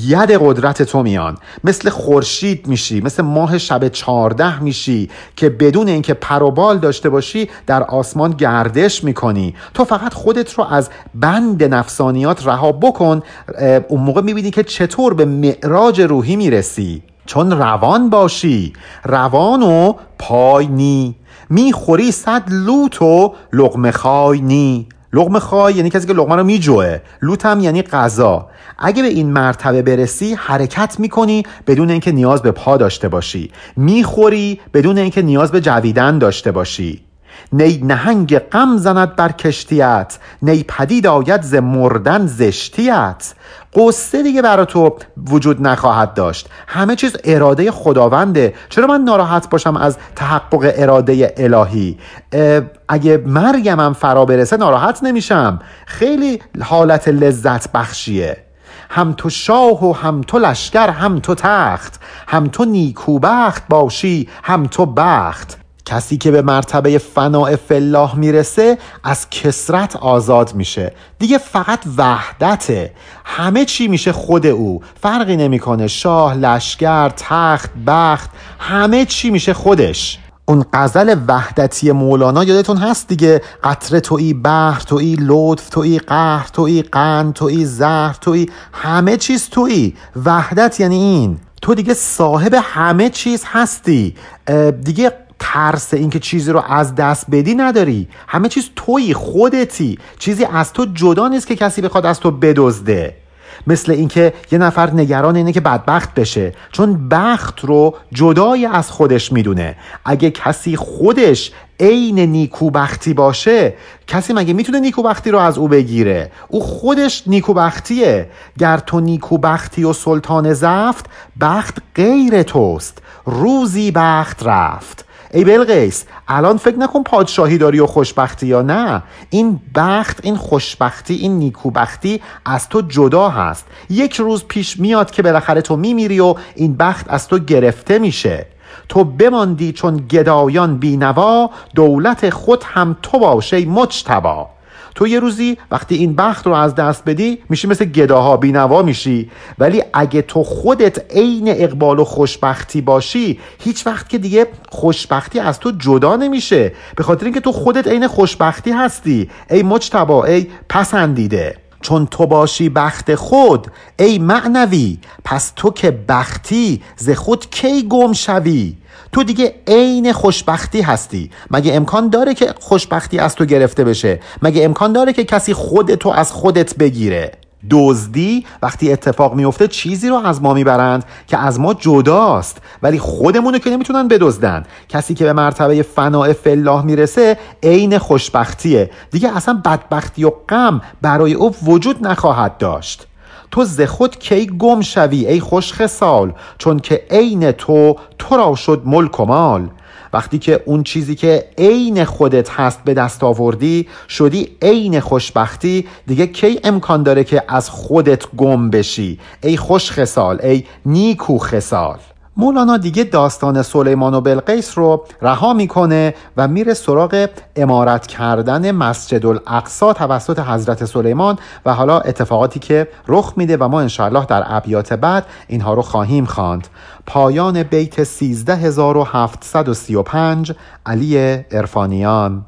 ید قدرت تو میان. مثل خورشید میشی مثل ماه شب چارده میشی که بدون اینکه پر و بال داشته باشی در آسمان گردش می‌کنی. تو فقط خودت رو از بند نفسانیات رها بکن اون موقع می‌بینی که چطور به معراج روحی روحی می‌رسی. چون روان باشی. روان و پای نی. می‌خوری صد لوت و لغمه خای نی. لغمه خای یعنی کسی که لغمه رو میجوه لوت هم یعنی غذا. اگه به این مرتبه برسی حرکت می‌کنی بدون اینکه نیاز به پا داشته باشی. می‌خوری بدون اینکه نیاز به جویدن داشته باشی. نی نهنگ غم زند بر کشتیت نی پدید آید ز مردن زشتیت. قصه دیگه برا تو وجود نخواهد داشت. همه چیز اراده خداونده. چرا من ناراحت باشم از تحقق اراده الهی؟ اگه مرگمم فرا برسه ناراحت نمیشم. خیلی حالت لذت بخشیه. هم تو شاه و هم تو لشکر هم تو تخت. هم تو نیکوبخت باشی هم تو بخت. کسی که به مرتبه فناع فلاح می‌رسه از کسرت آزاد میشه. دیگه فقط وحدته. همه چی میشه خود او. فرقی نمی‌کنه. شاه لشکر تخت بخت همه چی میشه خودش. اون غزل وحدتی مولانا یادتون هست دیگه؟ قطره توی بحر توی لطف توی قهر توی قند توی زهر توی همه چیز توی وحدت یعنی این. تو دیگه صاحب همه چیز هستی. دیگه ترس اینکه چیزی رو از دست بدی نداری. همه چیز تویی خودتی. چیزی از تو جدا نیست که کسی بخواد از تو بدزده. مثل اینکه یه نفر نگران اینه که بدبخت بشه. چون بخت رو جدای از خودش می‌دونه. اگه کسی خودش عین نیکوبختی باشه کسی مگه می‌تونه نیکوبختی رو از او بگیره؟ او خودش نیکوبختیه. گر تو نیکوبختی و سلطان زفت بخت غیر توست. روزی بخت رفت. ای بلقیس الان فکر نکن پادشاهی داری و خوشبختی یا نه. این بخت این خوشبختی این نیکوبختی از تو جدا هست. یک روز پیش میاد که بالاخره تو میمیری و این بخت از تو گرفته میشه. تو بماندی چون گدایان بینوا دولت خود هم تو باشه مجتبا. تو یه روزی وقتی این بخت رو از دست بدی میشی مثل گداها بینوا میشی. ولی اگه تو خودت عین اقبال و خوشبختی باشی هیچ وقت که دیگه خوشبختی از تو جدا نمیشه. به خاطر اینکه تو خودت عین خوشبختی هستی. ای مجتبا ای پسندیده. چون تو باشی بخت خود ای معنوی پس تو که بختی ز خود کی گم شوی؟ تو دیگه عین خوشبختی هستی. مگه امکان داره که خوشبختی از تو گرفته بشه؟ مگه امکان داره که کسی خودتو از خودت بگیره؟ دزدی وقتی اتفاق میفته چیزی رو از ما می‌برند که از ما جداست. ولی خودمونو که نمی‌تونن بدزدن. کسی که به مرتبه فناع فلاح می‌رسه عین خوشبختیه. دیگه اصلا بدبختی و غم برای او وجود نخواهد داشت. تو ز خود کی گم شوی ای خوش خسال چون که عین تو تو را شد ملک و مال. وقتی که اون چیزی که عین خودت هست به دست آوردی شدی عین خوشبختی دیگه کی امکان داره که از خودت گم بشی؟ ای خوش خسال ای نیکو خسال مولانا دیگه داستان سلیمان و بلقیس رو رها می‌کنه و میره سراغ امارت کردن مسجد الاقصا توسط حضرت سلیمان و حالا اتفاقاتی که رخ میده و ما انشاءالله در ابیات بعد اینها رو خواهیم خواند. پایان بیت 13735 علی ارفانیان